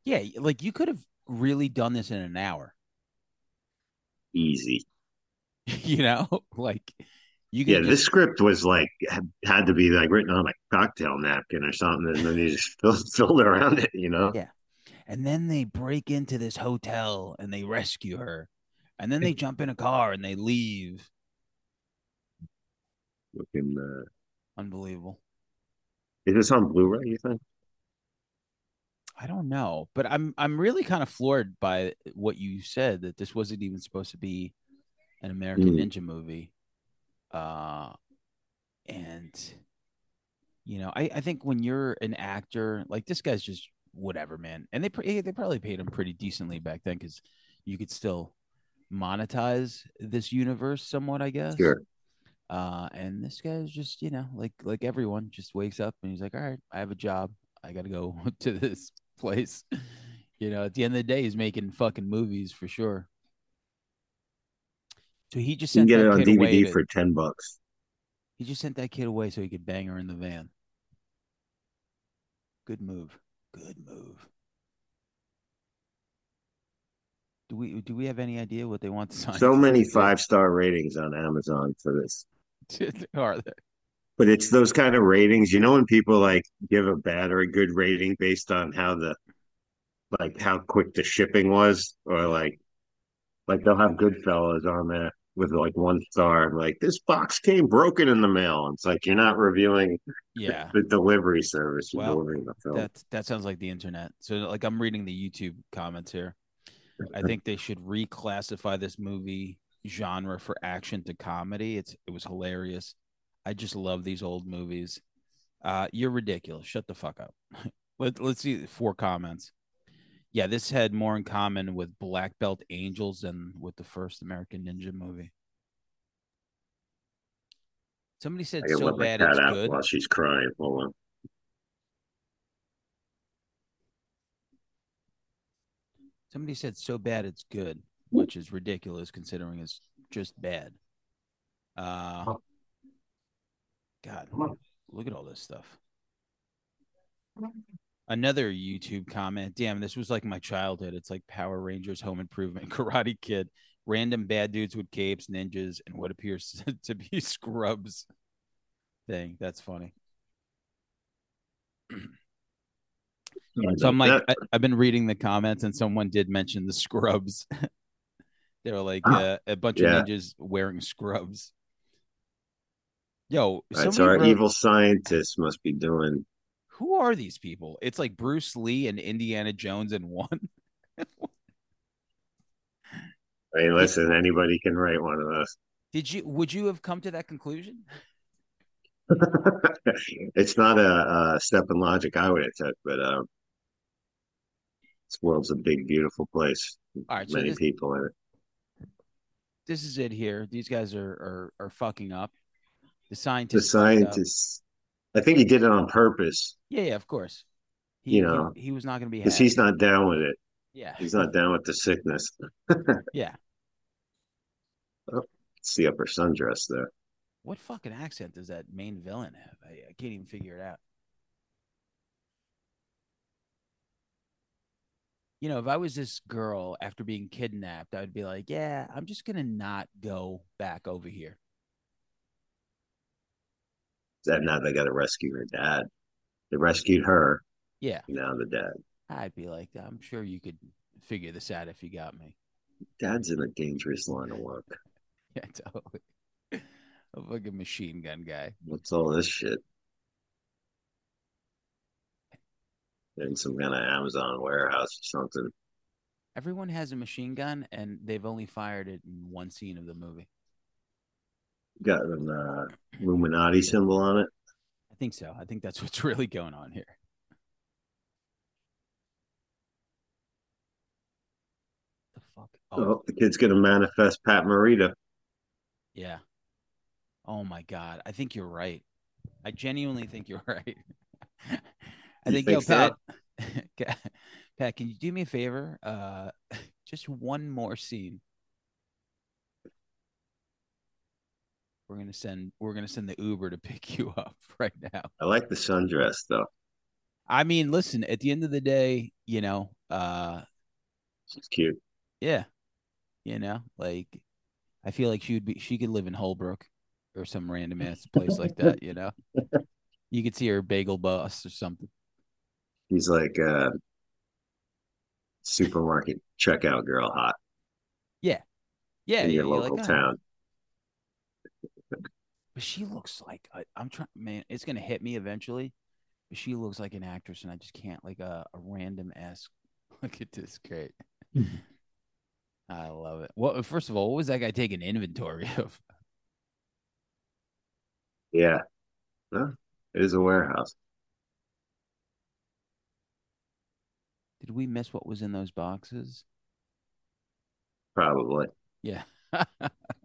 Yeah, like you could have really done this in an hour. Easy. [laughs] you know? [laughs] Like you could Yeah, just- this script was like had, to be like written on a cocktail napkin or something, and then you just [laughs] filled, filled around it. You know. Yeah. And then they break into this hotel and they rescue her. And then they jump in a car and they leave. Looking. Uh, Unbelievable. is this on Blu-ray? You think? I don't know, but I'm I'm really kind of floored by what you said that this wasn't even supposed to be an American Mm. Ninja movie. Uh and you know, I I think when you're an actor, like this guy's just whatever, man. And they pr- they probably paid him pretty decently back then cuz you could still monetize this universe somewhat, I guess. Sure. Uh, and this guy's just, you know, like like everyone, just wakes up and he's like, "All right, I have a job. I got to go [laughs] to this place." [laughs] You know, at the end of the day, he's making fucking movies for sure. So he just You can get that it on. DVD to- for ten bucks. he just sent that kid away so he could bang her in the van. Good move. Good move. Do we do we have any idea what they want to [laughs] sign? So many five star ratings on Amazon for this. [laughs] are there? But it's those kind of ratings, you know, when people like give a bad or a good rating based on how the like how quick the shipping was, or like like they'll have Goodfellas on there with like one star. Like this box came broken in the mail. and It's like you're not reviewing Yeah. the delivery service, you're Well, delivering the film. That that sounds like the internet. So like I'm reading the YouTube comments here. I think they should reclassify this movie genre for action to comedy. It's it was hilarious. I just love these old movies. Uh you're ridiculous. Shut the fuck up. [laughs] Let, let's see four comments. Yeah, this had more in common with Black Belt Angels than with the first American Ninja movie. Somebody said so bad it's good. while she's crying. Hold on. Somebody said so bad it's good, which is ridiculous considering it's just bad. Uh God, look at all this stuff. Another YouTube comment. Damn, this was like my childhood. It's like Power Rangers, Home Improvement, [laughs] Karate Kid, random bad dudes with capes, ninjas, and what appears [laughs] to be scrubs. Thing. That's funny. So I'm like, I, I've been reading the comments, and someone did mention the scrubs. [laughs] they were like Ah, uh, a bunch yeah. of ninjas wearing scrubs. Yo, so our wrote- evil scientists must be doing. who are these people? It's like Bruce Lee and Indiana Jones in one. I mean, listen, anybody can write one of those. Did you? Would you have come to that conclusion? [laughs] it's not a, a step in logic I would have took, but um, this world's a big, beautiful place. All right, so Many this, people in it. this is it here. These guys are are, are fucking up. The The scientists. fucked up. Uh, scientists, I think he did it on purpose Yeah, yeah, of course. He, You know, he, he was not going to be. because he's not down with it. Yeah, He's not down with the sickness. [laughs] yeah. Oh, It's the upper sundress there. What fucking accent does that main villain have? I, I can't even figure it out. You know, if I was this girl after being kidnapped, I'd be like, yeah, I'm just gonna not go back over here. And now they got to rescue her dad. They rescued her. Yeah, Now the dad. I'd be like, I'm sure you could figure this out if you got me. Dad's in a dangerous line of work. [laughs] Yeah, totally. A fucking machine gun guy. What's all this shit? In some kind of Amazon warehouse or something. Everyone has a machine gun, and they've only fired it in one scene of the movie. Got an uh, Illuminati symbol on it. I think so. I think that's [laughs] what's really going on here. The fuck? Oh, Oh, the kid's gonna manifest Pat Morita. yeah. Oh my god. I think you're right. I genuinely think you're [laughs] right. I You think, yo, so? Pat, [laughs] Pat, can you do me a favor? Uh, just one more scene. We're gonna send. We're gonna send the Uber to [laughs] pick you up right now. I like the sundress though. I mean, listen. At the end of the day, you know, uh, She's cute. yeah, you know, like I feel like she would be. She could live in Holbrook or some random ass place like that. You know, [laughs] you could see her bagel bus or something. She's like uh supermarket checkout girl hot Yeah, Yeah. in yeah, your local like, "Oh." town. But she looks like I, I'm trying. Man, it's gonna hit me eventually. But she looks like an actress, and I just can't like uh, a, a random ass. [laughs] Look at this, great. [laughs] I love it. Well, first of all, what was that guy taking inventory of? Yeah. Well, it is a warehouse. Did we miss what was in those boxes? Probably. Yeah. [laughs]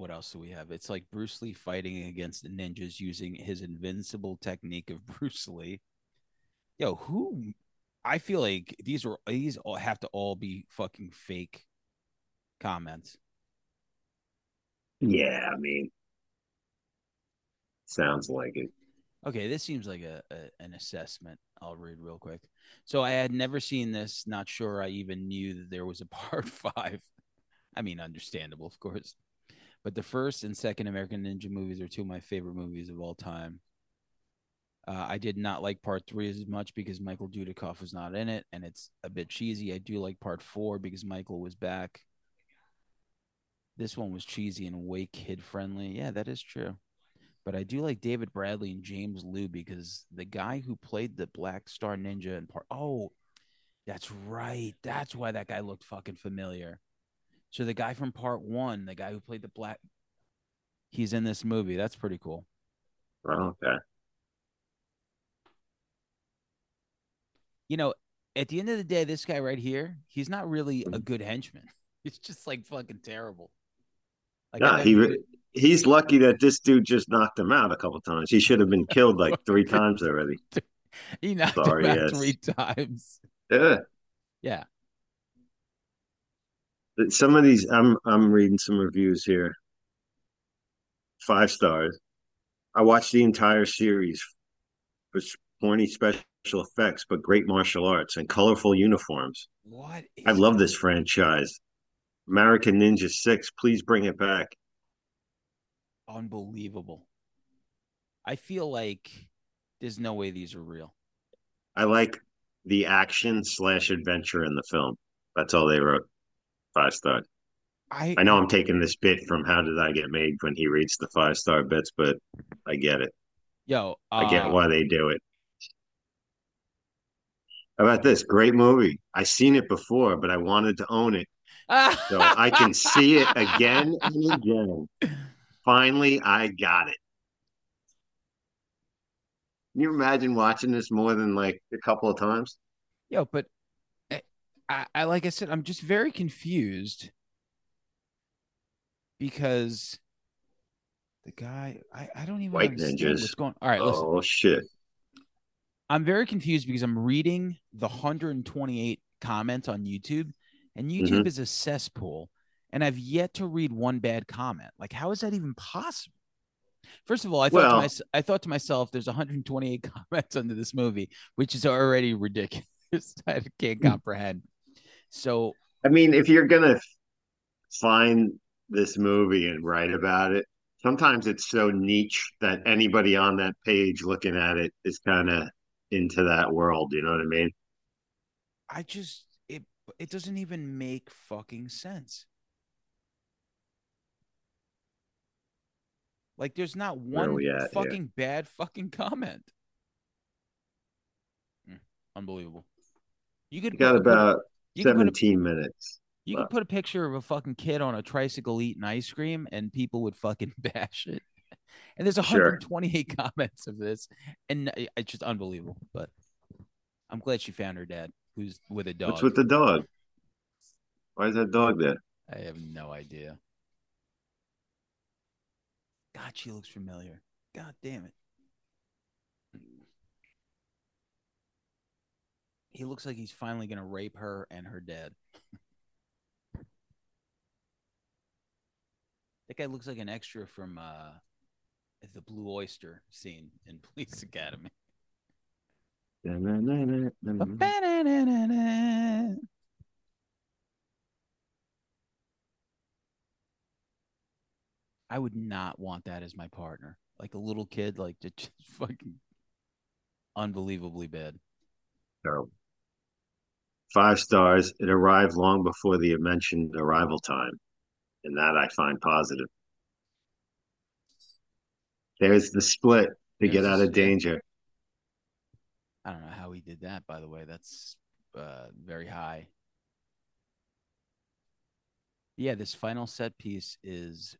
what else do we have? It's like Bruce Lee fighting against the ninjas using his invincible technique of [laughs] Bruce Lee. Yo, who? I feel like these are these all have to all be fucking fake comments. Yeah, I mean sounds like it. Okay, this seems like a, a an assessment. I'll read real quick. So I had never seen this. Not sure I even knew that there was a [laughs] part five. I mean, understandable, of course. But the first and second American Ninja movies are two of my favorite movies of all time. Uh, I did not like part three as much because Michael Dudikoff was not in it, and it's a bit cheesy. I do like part four because Michael was back. This one was cheesy and way kid friendly. Yeah, that is true. But I do like David Bradley and James Lew because the guy who played the Black Star Ninja in part oh, that's right. That's why that guy looked fucking familiar. So the guy from part one, the guy who played the black he's in this movie. That's pretty cool. Oh, okay. You know, at the end of the day, this guy right here, he's not really a mm-hmm. good henchman. [laughs] He's just like fucking terrible. Like Nah, he re- he's lucky that this dude just knocked him out a couple times. He should have been [laughs] killed like three times already. [laughs] he knocked Sorry, him out yes. three times. Yeah. Yeah. Some of these I'm I'm reading some reviews here. Five stars. I watched the entire series for pointy special effects, but great martial arts and colorful uniforms. What? Is I love this franchise. American Ninja Six, please bring it back. unbelievable. I feel like there's no way these are real. I like the action slash adventure in the film. That's all they wrote. Five star. I I know I'm taking this bit from How Did I Get Made when he reads the five star bits, but I get it. yo. I get uh, why they do it. How about this? Great movie. I seen it before, but I wanted to own it so I can see it [laughs] again and again. Finally, I got it. Can you imagine watching this more than like a couple of times? Yo, but I, I, like I said, I'm just very confused because the guy, I, I don't even White understand ninjas. what's going. All right, listen. Oh shit! I'm very confused because I'm reading the 128 comments on YouTube, and Mm-hmm. YouTube is a cesspool, and I've yet to read one bad comment. Like, how is that even possible? First of all, I thought Well- to myself, I thought to myself, there's 128 [laughs] comments under this movie, which is already ridiculous. [laughs] I can't comprehend. So I mean, if you're gonna find this movie and write about it, sometimes it's so niche that anybody on that page looking at it is kind of into that world. You know what I mean? I just it it doesn't even make fucking sense. Like there's not one we at here? fucking bad fucking comment. Mm, Unbelievable. You could You got about you could put a, 17 minutes. you could put a picture of a fucking kid on a tricycle eating ice cream and people would fucking [laughs] bash it. And there's Sure. 128 [laughs] comments of this, and it's just unbelievable. But I'm glad she found her dad, who's with a dog. What's with the dog? Why is that dog there? I have no idea. God, she looks familiar. God damn it. He looks like he's finally gonna rape her and her dad. that guy looks like an extra from uh the Blue Oyster scene in [laughs] Police Academy. I would not want that as my partner. Like a little kid, like to [laughs] just fucking unbelievably bad. Terrible. Five stars. It arrived long before the mentioned arrival time, and that I find positive. There's the split to There's get out of danger. I don't know how he did that, by the way. That's uh, very high. Yeah, this final set piece is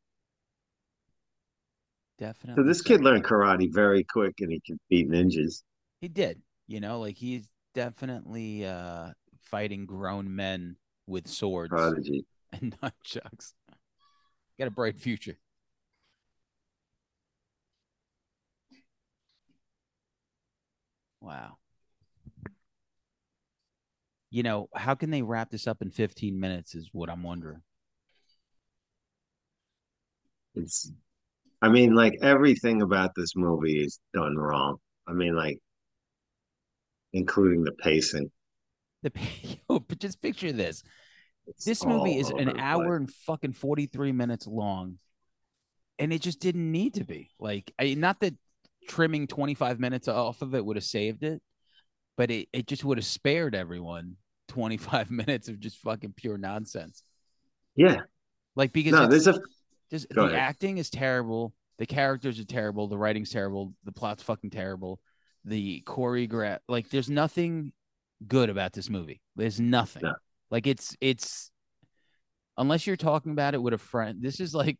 definitely. So this kid learned karate very quick, and he can beat ninjas. He did. You know, like he's definitely uh, fighting grown men with swords Prodigy. and [laughs] nunchucks. Got a bright future. Wow. You know, how can they wrap this up in 15 minutes is what I'm wondering. It's, I mean, like everything about this movie is done wrong. I mean, like, including the pacing. The [laughs] yo, but just picture this. It's This movie is an hour and fucking 43 minutes long. And it just didn't need to be. Like, I, not that trimming 25 minutes off of it would have saved it, but it, it just would have spared everyone 25 [laughs] minutes of just fucking pure nonsense. Yeah. Like, because No, there's a just Go the ahead. acting is terrible. The characters are terrible. The writing's terrible. The plot's fucking terrible. The choreograph, like, there's nothing good about this movie. There's nothing. No. Like, it's it's unless you're talking about it with a friend. This is like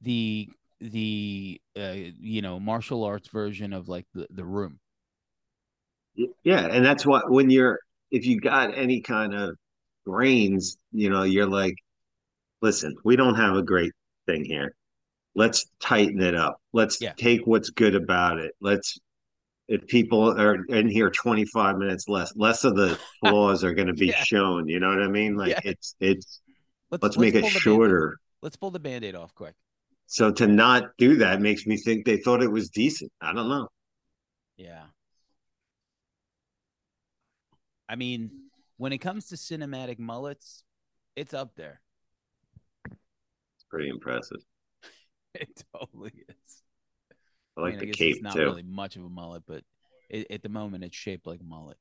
the the uh, you know martial arts version of like the the room. Yeah, and that's what when you're if you got any kind of grains, you know, you're like, listen, we don't have a great thing here. Let's tighten it up. Let's Yeah. take what's good about it. Let's if people are in here 25 minutes less, less of the [laughs] flaws are going to be Yeah. shown. You know what I mean? Like Yeah. it's it's Let's let's make pull it the Band-Aid- shorter. Let's pull the band-aid off quick. So to not do that makes me think they thought it was decent. I don't know. Yeah. I mean, when it comes to cinematic mullets, it's up there. It's pretty impressive. [laughs] It totally is. I like mean, the guess cape it's not too. really much of a mullet, but it, at the moment, it's shaped like a mullet.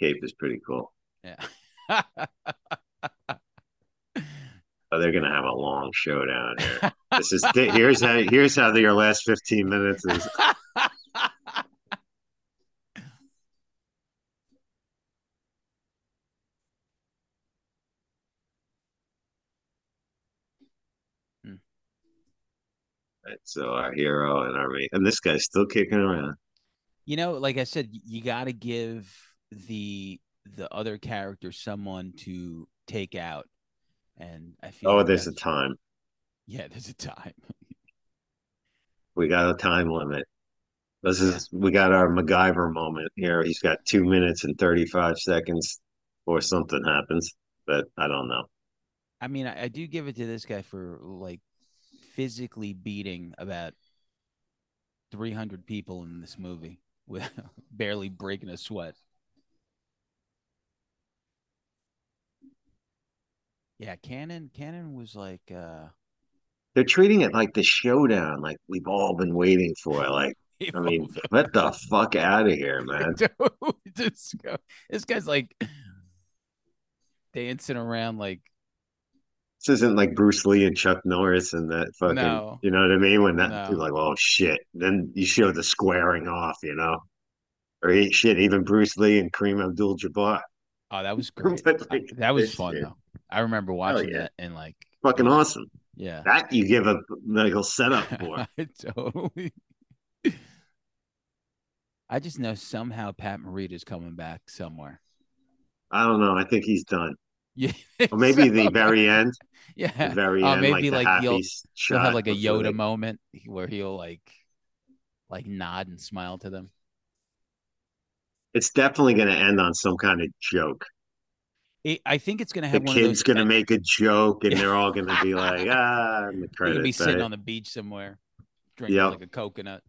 Cape is pretty cool. Yeah. [laughs] Oh, they're gonna have a long showdown here. [laughs] This is here's how here's how your last fifteen minutes is. [laughs] Hmm. Right, so our hero and our and this guy's still kicking around. you know, like I said, you got to give the the other character someone to take out, and I feel. Oh, like there's a time. Yeah, [laughs] there's a time. We got a time limit. This is we got our MacGyver moment here. He's got two minutes and thirty five seconds, or something happens. But I don't know. I mean, I, I do give it to this guy for like physically beating about 300 people in this movie [laughs] with barely breaking a sweat. Yeah, Cannon Cannon was like uh They're treating it like the showdown, like we've all been waiting for. Like, [laughs] I mean, get the fuck out of here, man. [laughs] This guy's like dancing around like This isn't like Bruce Lee and Chuck Norris and that fucking. No. You know what I mean? When that No. you're like, oh shit. Then you show the squaring off, you know, or shit. Even Bruce Lee and Kareem Abdul-Jabbar, oh that was [laughs] great. But, I- that was fun shit. though. I remember watching yeah. that and like fucking awesome. yeah. That you give a medical setup [laughs] for. I totally. [laughs] I just know somehow Pat Morita's coming back somewhere. I don't know. I think he's done. Yeah, Or maybe the [laughs] very end. The yeah. very Oh, end, maybe, like the like, happy you'll- He'll have like a before Yoda they- moment where he'll like, like nod and smile to them. It's definitely going to end on some kind of joke. It, I think it's gonna The have one kid's going to make a joke, and they're all going to be like, [laughs] ah, and the You're gonna be sitting right? on the beach somewhere, drinking Yep. like a coconut.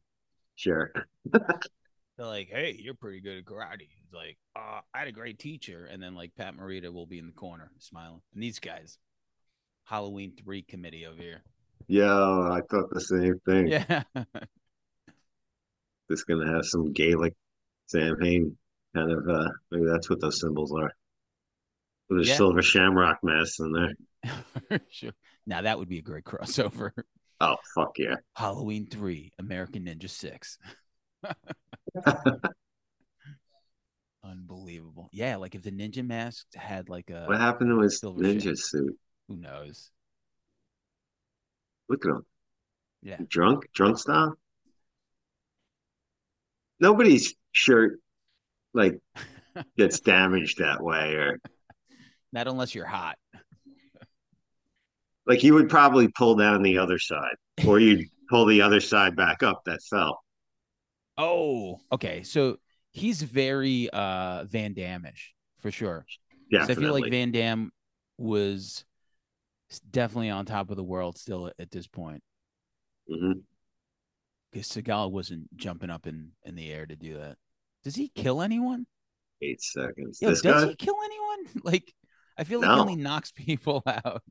Sure. [laughs] They're like, "Hey, you're pretty good at karate." He's like, uh, "I had a great teacher," and then like Pat Morita will be in the corner smiling. And these guys, Halloween three committee over here. Yeah, I thought the same thing. Yeah, It's going to have some Gaelic Samhain kind of, uh, maybe that's what those symbols are. With a Yeah. silver shamrock mask in there. [laughs] sure. Now that would be a great crossover. Oh, fuck yeah. Halloween three, American Ninja six. [laughs] [laughs] Unbelievable. Yeah, like if the ninja mask had like a What happened to his ninja suit? who knows? Look at him. Yeah. Drunk? Drunk style? Nobody's shirt like [laughs] gets damaged that way or Not unless you're hot. [laughs] like you would probably pull down the other side or you'd [laughs] pull the other side back up that fell. Oh, okay. So he's very uh Van Damme-ish for sure. 'Cause Definitely. I feel like Van Damme was definitely on top of the world still at, this point. Mhm. Because Seagal wasn't jumping up in, in the air to do that. Does he kill anyone? Eight seconds. Yo, this does guy? he kill anyone? [laughs] Like, I feel like No. he only knocks [laughs] people out.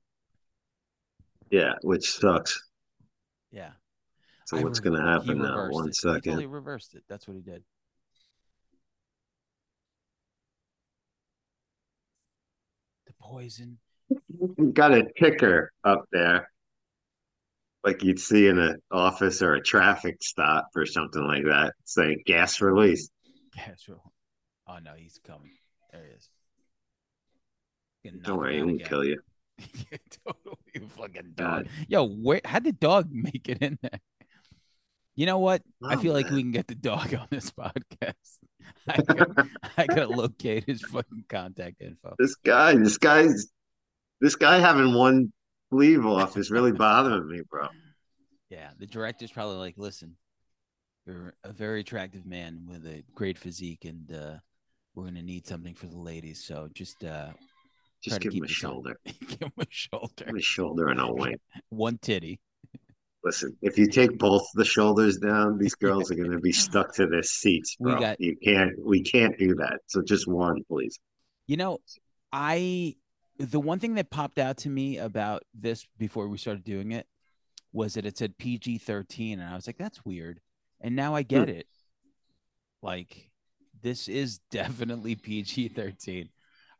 Yeah, which sucks. Yeah. So I what's re- gonna happen now? One it. He totally reversed it. That's what he did. Poison. We've got a ticker up there, like you'd see in an office or a traffic stop or something like that, saying gas release. Yes, real- Oh no, he's coming. There he is. Don't worry, he won't kill you. [laughs] Totally fucking God. dog. Yo, where how did dog [laughs] make it in there? You know what? I Oh, feel like we can get the dog [laughs] on this podcast. [laughs] I gotta, I gotta locate his fucking contact info. This guy, this guy's, this guy having one sleeve off is really bothering me, bro. Yeah, the director's probably like, listen, you're a very attractive man with a great physique, and uh, we're gonna need something for the ladies. So just uh, Just try to give him a shoulder, [laughs] give him a shoulder, give him a shoulder and a wink. one titty. Listen, if you take both the shoulders down, these [laughs] girls are going to be stuck to their seats, We bro. got- You can't. We can't do that. So just one, please. You know, I the one thing that popped out to me about this before we started doing it was that it said PG thirteen, and I was like, "That's weird." And now I get hmm. it. Like, this is [laughs] definitely PG thirteen.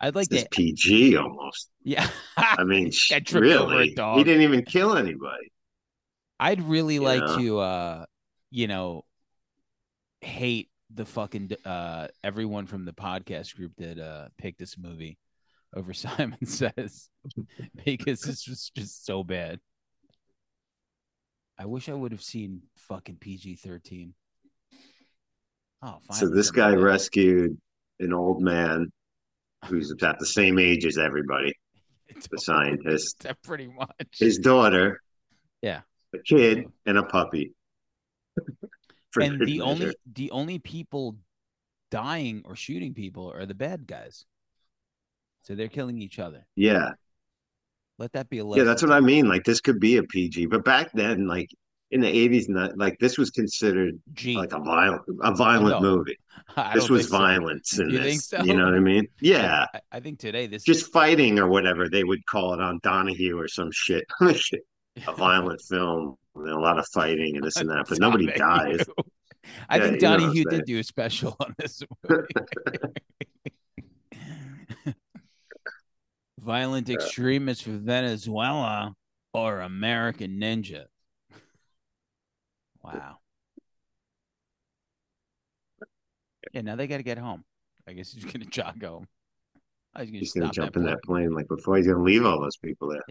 I'd like It's to, PG almost. yeah. I mean, [laughs] I over a really, he didn't even kill anybody. I'd really like to, uh, you know, hate the fucking uh everyone from the podcast group that uh picked this movie over [laughs] Simon Says [laughs] because this was just so bad. I wish I would have seen fucking PG thirteen. Oh, fine. So this guy good. rescued an old man who's about the same age as everybody, [laughs] the scientist, Pretty much. his daughter, Yeah. A kid, and a puppy. [laughs] For and the only measure. the only people dying or shooting people are the bad guys. So they're killing each other. yeah, Let that be a lesson. yeah, that's what I mean. Like this could be a PG, but back then, like in the eighties, like this was considered G. like a violent, a violent no. movie. [laughs] This was think so. violence in You this. think so? You know what I mean? [laughs] Yeah, I, I think today this just fighting or whatever they would call it on Donahue or some shit. A violent film, and a lot of fighting and this and that, but [laughs] nobody dies. I Yeah, think you know what I'm Donahue saying. did do a special on this [laughs] movie. [laughs] Violent extremists from Venezuela or American Ninja. Wow. Yeah, now they got to get home. I guess he's gonna jog home. Oh, he's stop gonna jump that in plane. that plane like before he's gonna leave all those people there.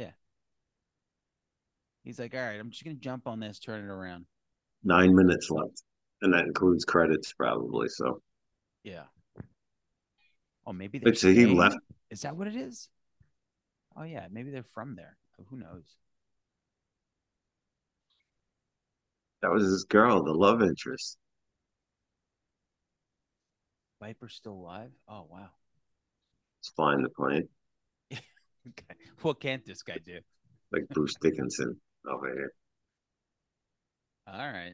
He's like, all right, I'm just gonna jump on this, turn it around. Nine minutes left, and that includes credits probably. So, Yeah. Oh, maybe but so he left. Is that what it is? Oh yeah, maybe they're from there. Oh, who knows? That was his girl, the love interest. Viper's still alive? Oh wow. He's flying the plane [laughs] Okay. What can't this guy do? like Bruce Dickinson over here. All right.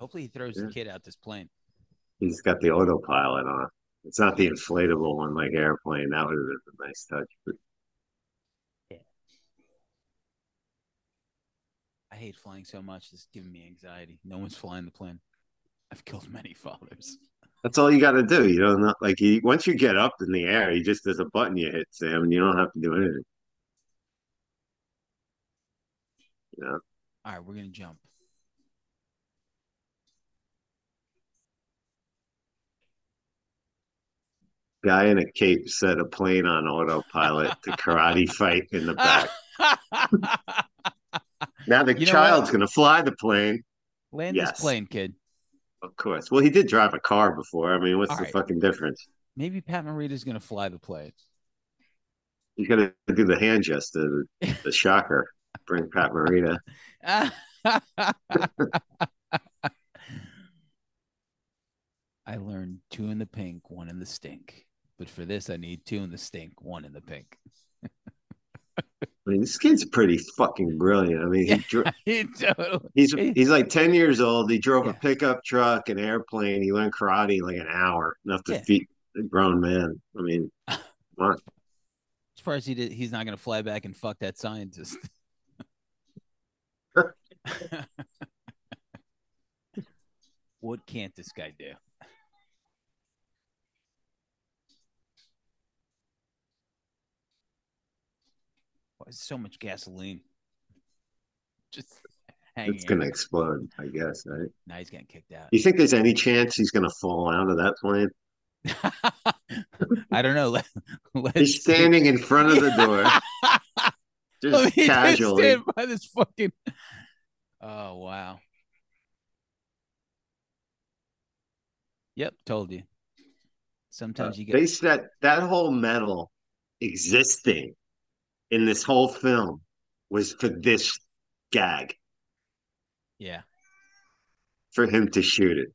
Hopefully he throws Yeah. the kid out this plane. He's got the autopilot on. It's not the inflatable one like airplane. That would have been a nice touch. But I hate flying so much. It's giving me anxiety. No one's flying the plane. I've killed many fathers. that's all you got to do. You don't know, like you, once you get up in the air, you just there's a button you hit, Sam, and you don't have to do anything. All right, we're gonna jump. Guy in a cape set a plane on autopilot to karate [laughs] fight in the back. [laughs] Now the You know child's what? to fly the plane, Land Yes. this plane, kid. of course. Well, he did drive a car before. I mean, what's All the right. fucking difference? Maybe Pat Morita's gonna fly the plane. He's going to do the hand gesture, the, the [laughs] shocker. Bring Pat Morita. I learned two in the pink, one in the stink. But for this, I need two in the stink, one in the pink. I mean, this kid's pretty fucking brilliant. I mean, he dro- [laughs] Totally. he's he's like ten years old. He drove Yeah. a pickup truck, an airplane. He learned karate in like an hour, enough to Yeah. feed a grown man. I mean, [laughs] come on. as he did, he's not going to fly back and fuck that scientist. [laughs] what can't this guy do? Why is so much gasoline? Just hanging. it's going to explode, I guess. Right? Now he's getting kicked out. You think there's any chance he's going to fall out of that plane? [laughs] I don't know. Let, He's standing in front of the door, [laughs] just casually. stand by this fucking. Oh wow. Yep, told you. Sometimes you get They said that whole medal existing in this whole film was for this gag, yeah for him to shoot it.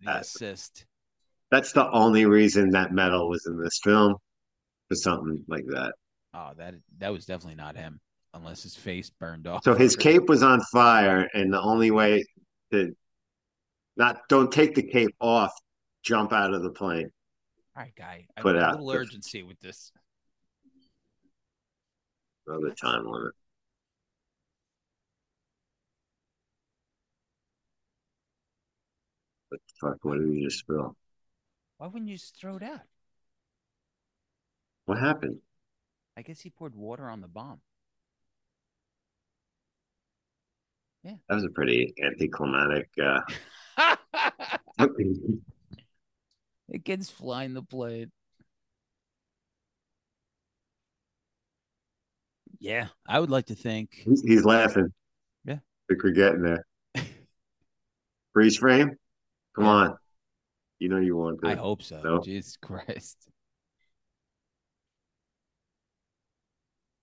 the Uh, assist. That's the only reason that medal was in this film, for something like that. Oh, that that was definitely not him. Unless his face burned off. So his [laughs] cape was on fire, and the only way to not don't take the cape off, jump out of the plane. All right, guy. I put want a out little urgency with this. Another time limit. What the fuck? What did you just spill? Why wouldn't you just throw it out? What happened? I guess he poured water on the bomb. That was a pretty anticlimactic. Uh... [laughs] [laughs] it gets flying the plane. Yeah, I would like to think. he's, he's laughing. Yeah. I think we're getting there. [laughs] Freeze frame. Come Yeah. on. You know you want to. I hope so. No. Jesus Christ.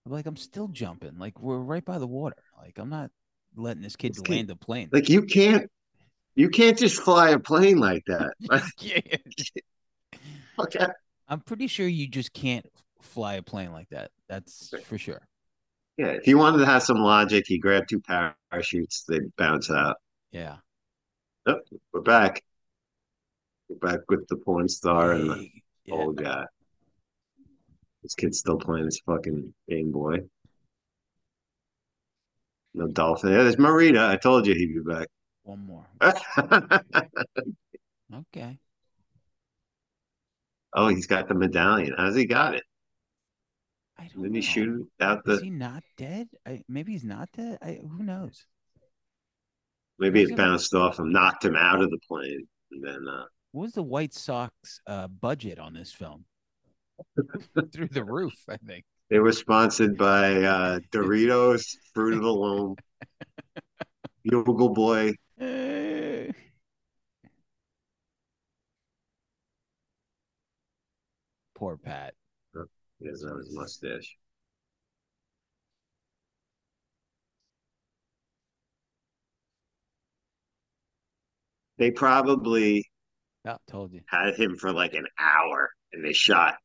I'm like, I'm still jumping. Like, we're right by the water. Like, I'm not letting this kid land a plane. Like you can't. You can't just fly a plane like that. [laughs] yeah. okay. I'm pretty sure you just can't fly a plane like that. That's for sure. Yeah, if he wanted to have some logic, he grabbed two parachutes. They bounce out. Yeah. We're back. We're back with the porn star and the yeah. old guy. This kid's still playing his fucking Game Boy. No dolphin. Yeah, there's Morita. I told you he'd be back. One more. [laughs] Okay. oh, he's got the medallion. How's he got it? I don't Didn't know. he shoot out Is the? he not dead? I, maybe he's not dead. I, who knows? Maybe it Wasn't- bounced off him, knocked him out of the plane, and then uh, What was the White Sox uh, budget on this film? [laughs] Through the roof, I think. They were sponsored by uh, Doritos, Fruit of the Loom, Bugle Boy. [sighs] Poor Pat. He doesn't have his mustache. They probably Oh, told you. had him for like an hour and they shot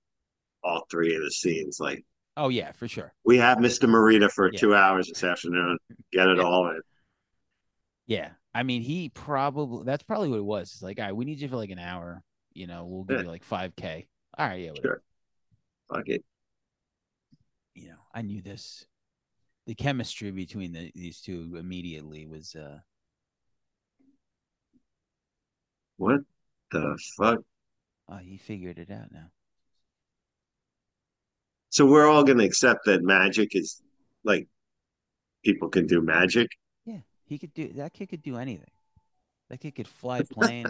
all three of the scenes. Like, Oh yeah, for sure. we have Mr. Morita for Yeah. two hours this afternoon. Get it Yeah. all in. Yeah, I mean, he probably that's probably what it was. It's like, all right, we need you for like an hour. You know, we'll give Yeah. you like five k. All right, yeah, whatever. Sure. Fuck it. You know, I knew this. The chemistry between the, these two immediately was uh What the fuck? oh, he figured it out now. So we're all going to accept that magic is like people can do magic. Yeah, he could do that. Kid could do anything. That kid could fly a [laughs] plane.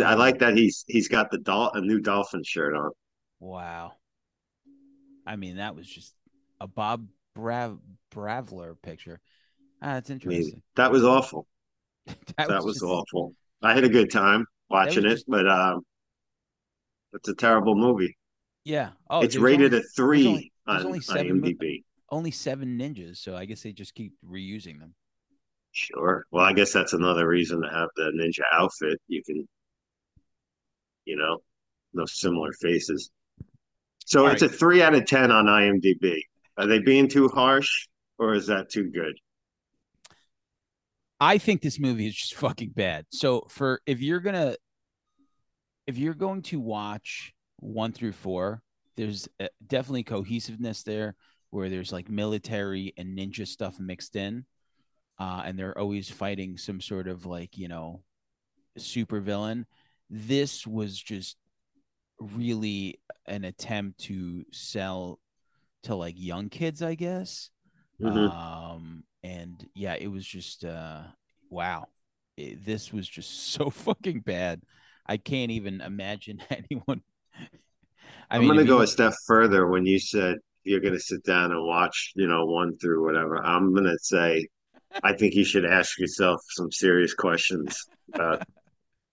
I like that he's he's got the doll a new dolphin shirt on. Wow. I mean, that was just a Bob Brav Bralver picture. Ah, that's I mean, interesting. that was awful. [laughs] that, that was just- awful. I had a good time watching it, just- but um, it's a terrible movie. Yeah. Oh, it's rated only, a three only- there's on only seven IMDb. only seven ninjas, so I guess they just keep reusing them. Sure. Well, I guess that's another reason to have the ninja outfit. You can, you know, no similar faces. So All it's a three out of ten on IMDb. Are they being too harsh, or is that too good? I think this movie is just fucking bad. So for if you're gonna if you're going to watch one through four, there's uh, definitely cohesiveness there where there's like military and ninja stuff mixed in. Uh, and they're always fighting some sort of like, you know, super villain. This was just really an attempt to sell to like young kids, I guess. Mhm. Um, and yeah, it was just uh, wow, It- this was just [laughs] so fucking bad. I can't even imagine [laughs] anyone. I I'm going to go a step further when you said you're going to sit down and watch, you know, one through whatever. I'm going to say, I think you should ask yourself some serious questions about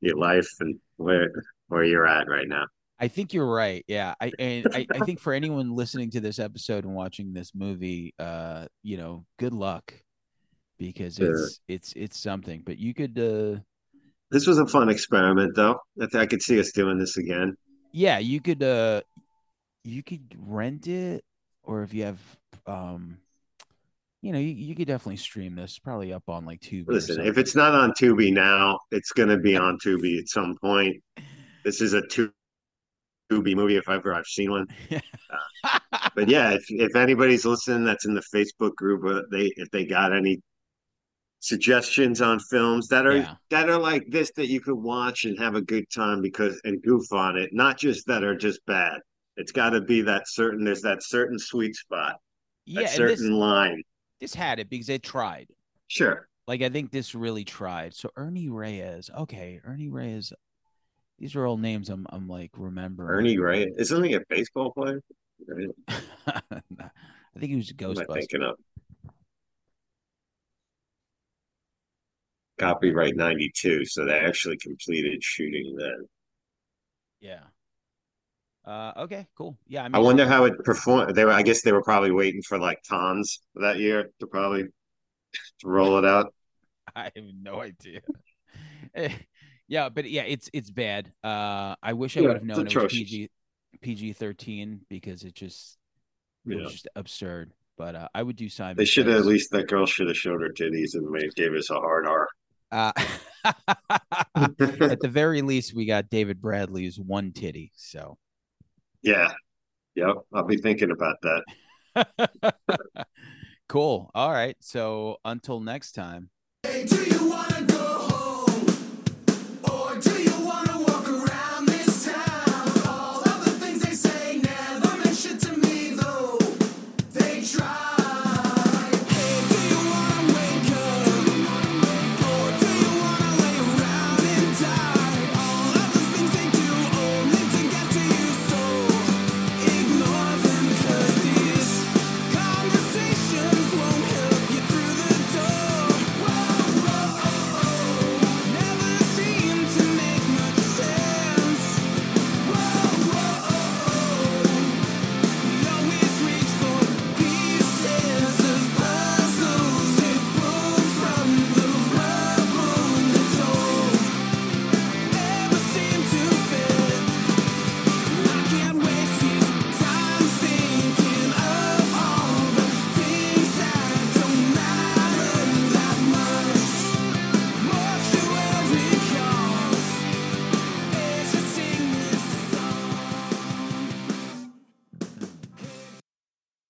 your life and where where you're at right now. I think you're right. Yeah, I and I, I think for [laughs] anyone listening to this episode and watching this movie, uh, you know, good luck because Yeah. it's it's it's something. But you could, uh, This was a fun experiment, though. I, th- I could see us doing this again. yeah, you could, uh, you could rent it or if you have um you know, you, you could definitely stream this probably up on like Tubi. Listen, if it's not on Tubi now, it's going to be [laughs] on Tubi at some point. This is a Tubi movie if ever I've seen one. [laughs] But yeah, if if anybody's listening that's in the Facebook group, uh, they if they got any suggestions on films that are Yeah. that are like this that you could watch and have a good time because and goof on it, not just that are just bad. It's got to be that certain. There's that certain sweet spot, yeah, certain this line. this had it because it tried. Sure, Like I think this really tried. So Ernie Reyes, okay, Ernie Reyes. These are all names I'm I'm like remembering. Ernie Reyes isn't he a baseball player? [laughs] I think he was a What am I Ghostbuster. thinking of? Copyright 92, so they actually completed shooting then. Yeah. Uh, okay, cool. Yeah, I mean, I wonder how it performed. They were, I guess they were probably waiting for like Tons that year to probably to roll it out. [laughs] I have no idea. [laughs] Yeah, but yeah, it's it's bad. Uh, I wish I Yeah, would have known it was. PG PG thirteen because it just it Yeah. was just absurd. But uh, I would do Simon. They should have at least that girl should have showed her titties and made gave us a hard R. Uh, [laughs] at the very least, we got David Bradley's one titty. So yeah. Yep. I'll be thinking about that. [laughs] [laughs] cool. All right. So until next time. Do you wanna go